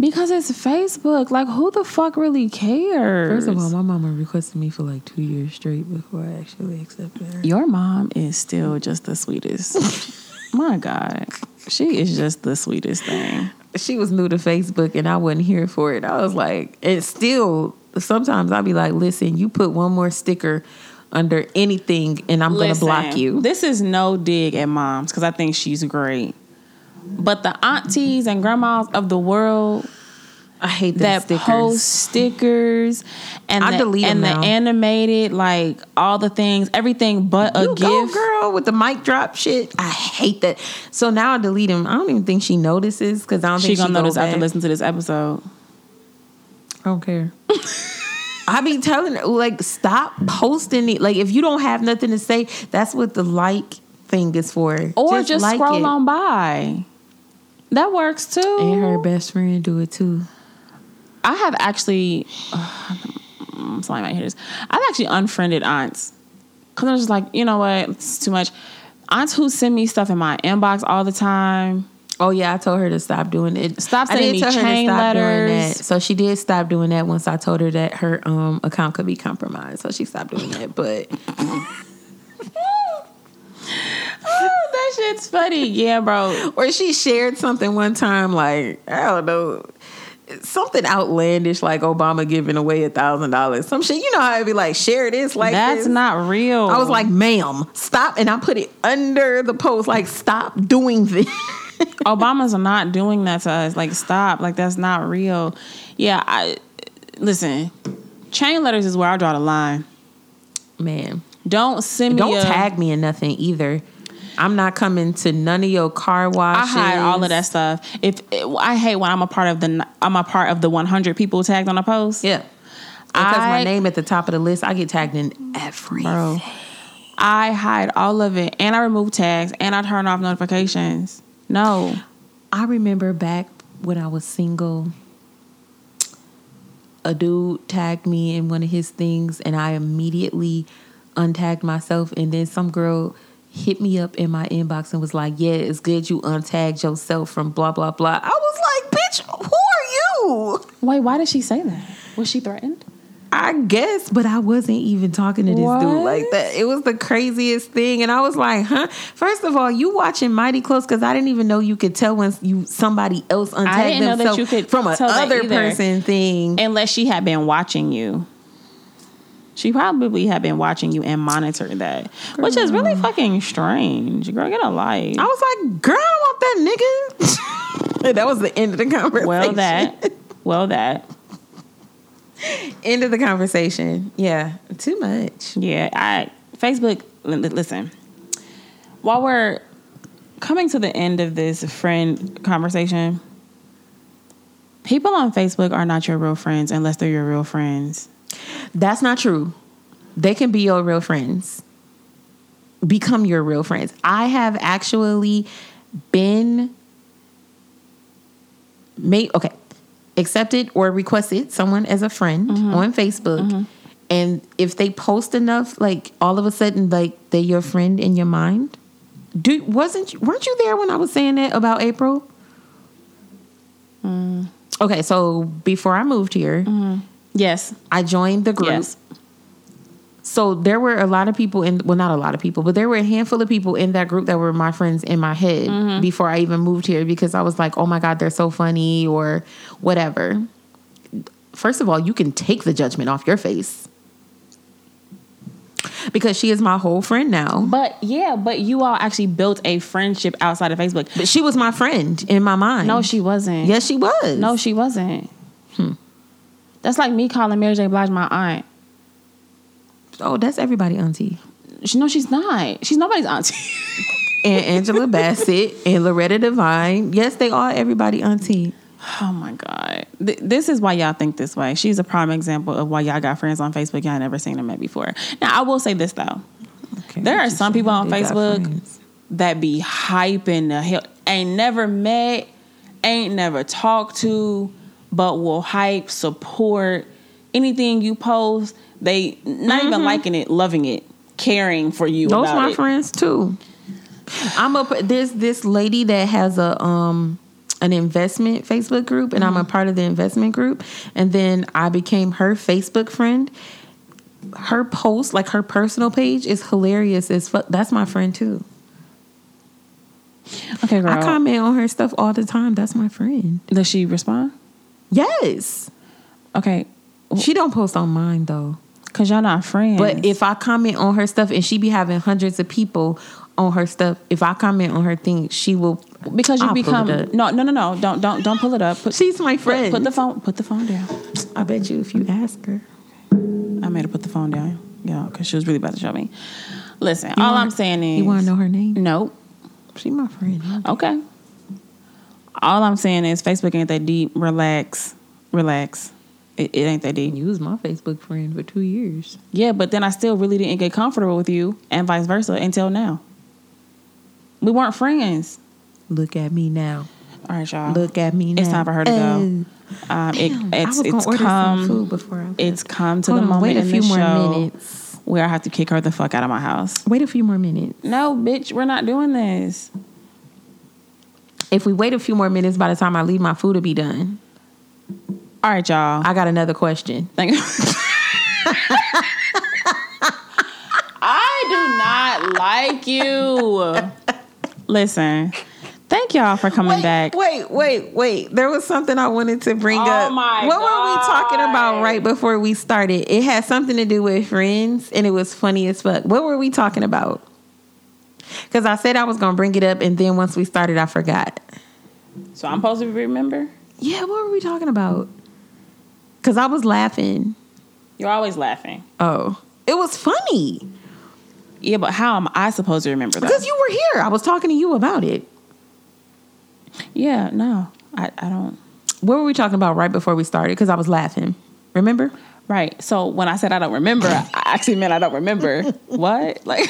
Because it's Facebook. Like, who the fuck really cares? first of all my mama requested me for like two years straight before i actually accepted her. Your mom is still just the sweetest. *laughs* My God, she is just the sweetest thing. she was new to Facebook and I wasn't here for it. I was like, and still, sometimes I'll be like, listen, you put one more sticker under anything and I'm going to block you. This is no dig at moms because I think she's great. But the aunties and grandmas of the world I hate that stickers. post stickers and I the, delete and now. the animated like all the things, everything but a you gift. girl, with the mic drop shit. I hate that. So now I delete him. I don't even think she notices because I don't She think she's gonna she notice go after listening to this episode. I don't care. *laughs* I be telling her like stop posting it. Like if you don't have nothing to say, that's what the like thing is for. Or just, like scroll it. on by. That works too. And her best friend do it too. I have actually, *sighs* somebody might hear this. I've actually unfriended aunts because I was just like, you know what, it's too much. Aunts who send me stuff in my inbox all the time. Oh yeah, I told her to stop doing it. Stop I sending did me tell her to chain stop doing letters. that. So she did stop doing that once I told her that her um account could be compromised. So she stopped doing that. But *laughs* *laughs* Oh, that shit's funny. Yeah, bro. or she shared something one time like I don't know. Something outlandish like Obama giving away a thousand dollars. Some shit. You know how I'd be like, share this like That's this. not real. I was like, ma'am, stop. And I put it under the post, like, stop doing this. *laughs* Obama's not doing that to us. Like, stop. Like, that's not real. Yeah, I listen. Chain letters is where I draw the line. Man. Don't send me. Don't a- tag me in nothing either. I'm not coming to none of your car wash. I hide all of that stuff. If I hate when I'm a part of the I'm a part of the 100 people tagged on a post. Yeah. Because my name at the top of the list, I get tagged in everything. Bro, I hide all of it, and I remove tags, and I turn off notifications. No, I remember back when I was single, a dude tagged me in one of his things, and I immediately untagged myself. And then some girl hit me up in my inbox and was like, "Yeah, it's good you untagged yourself from blah blah blah." I was like, "Bitch, who are you?" wait. Why did she say that? Was she threatened? I guess, but I wasn't even talking to this What? dude like that. It was the craziest thing, and I was like, "Huh?" First of all, you watching Mighty Close because I didn't even know you could tell when you somebody else untagged themselves from a other person thing. Unless she had been watching you. She probably had been watching you and monitoring that, which is really fucking strange. Girl, get a life. I was like, "Girl, I want that nigga." *laughs* That was the end of the conversation. well, that. Well, that. end of the conversation. Yeah, too much. Yeah, I Facebook. li- li- Listen, while we're coming to the end of this friend conversation, people on Facebook are not your real friends unless they're your real friends. That's not true. They can be your real friends. Become your real friends. I have actually been made okay, accepted or requested someone as a friend mm-hmm. on Facebook. Mm-hmm. And if they post enough, like all of a sudden, like they're your friend in your mind. Do wasn't you weren't you there when I was saying that about April? Mm. Okay, so before I moved here, mm-hmm. Yes. I joined the group. Yes. So there were a lot of people in well not a lot of people, but there were a handful of people in that group that were my friends in my head Mm-hmm. before I even moved here because I was like, "Oh my god, they're so funny" or whatever. First of all, you can take the judgment off your face. Because she is my whole friend now. But yeah, but you all actually built a friendship outside of Facebook. But she was my friend in my mind. No, she wasn't. Yes, she was. No, she wasn't. That's like me calling Mary J. Blige my aunt. Oh, that's everybody, Auntie. She, no, she's not. She's nobody's auntie. *laughs* And Angela Bassett and Loretta Devine. Yes, they are everybody, Auntie. oh my god, Th- this is why y'all think this way. She's a prime example of why y'all got friends on Facebook y'all never seen them met before. Now, I will say this though. Okay, There are some people on Facebook that be hyping the hell, ain't never met, ain't never talked to, but will hype, support anything you post. They not even liking it, loving it, caring for you. Mm-hmm. Those my it. friends too. I'm a there's this lady that has a um an investment Facebook group and I'm a part of the investment group and then I became her Facebook friend. Her post, like her personal page, is hilarious as fuck. That's my friend too. Okay, girl. I comment on her stuff all the time. That's my friend. Does she respond? Yes. Okay, She don't post on mine though. cause y'all not friends. But if I comment on her stuff and she be having hundreds of people on her stuff, if I comment on her thing, she will because you I'll become no no no no don't don't don't pull it up. Put, She's my put, friend. put the phone put the phone down. I bet you if you ask her. I made her put the phone down. Yeah, because she was really about to show me. Listen, You all want- I'm saying is You want to know her name? Nope. She my friend. Okay. All I'm saying is Facebook ain't that deep. Relax. Relax. It, it ain't that deep. You was my Facebook friend for two years. Yeah, but then I still really didn't get comfortable with you and vice versa until now. We weren't friends. Look at me now. All right, y'all. Look at me now. It's time for her to go. Oh. Um, it, it's it's come food before I it's come to Hold the on, moment wait a in few more show minutes. where I have to kick her the fuck out of my house. Wait a few more minutes. No, bitch, we're not doing this. If we wait a few more minutes, by the time I leave, my food will be done. All right, y'all. I got another question. Thank you. I do not like you. Listen, thank y'all for coming wait, back. Wait, wait, wait. There was something I wanted to bring Oh up. what were we talking about right before we started? It had something to do with friends, and it was funny as fuck. What were we talking about? Because I said I was gonna bring it up, and then once we started, I forgot. So I'm supposed to remember? Yeah, what were we talking about? Because I was laughing. You're always laughing. Oh, it was funny Yeah, but how am I supposed to remember that? because you were here. I was talking to you about it. yeah, no, I, I don't. What were we talking about right before we started? Because I was laughing. Remember? Right. So when I said I don't remember, I actually meant I don't remember. *laughs* what? Like,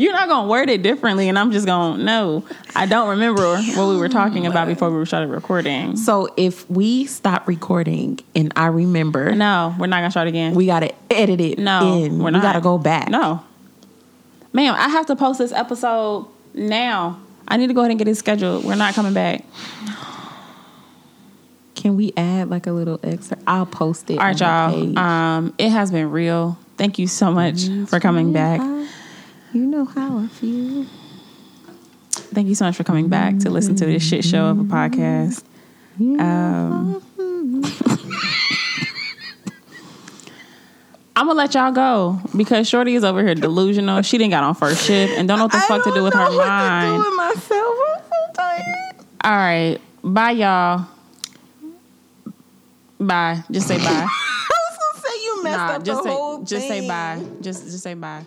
you're not gonna word it differently, and I'm just gonna no. I don't remember what we were talking about before we started recording. So if we stop recording and I remember, No, we're not gonna start again. we gotta edit it. no, in. we're we not. gotta go back. No, ma'am, I have to post this episode now. I need to go ahead and get it scheduled. We're not coming back. Can we add like a little extra? I'll post it. All right, y'all. Um, it has been real. Thank you so much for coming back. You know how I feel. Thank you so much for coming back to listen to this shit show of a podcast. Um, I'm gonna let y'all go because Shorty is over here delusional. She didn't got on first shift and don't know what the I fuck to do with her mind. Do with myself. I'm so tired. All right, bye, y'all. Bye. Just say bye. *laughs* I was gonna say you messed nah, up just the say whole just say bye. Just just say bye.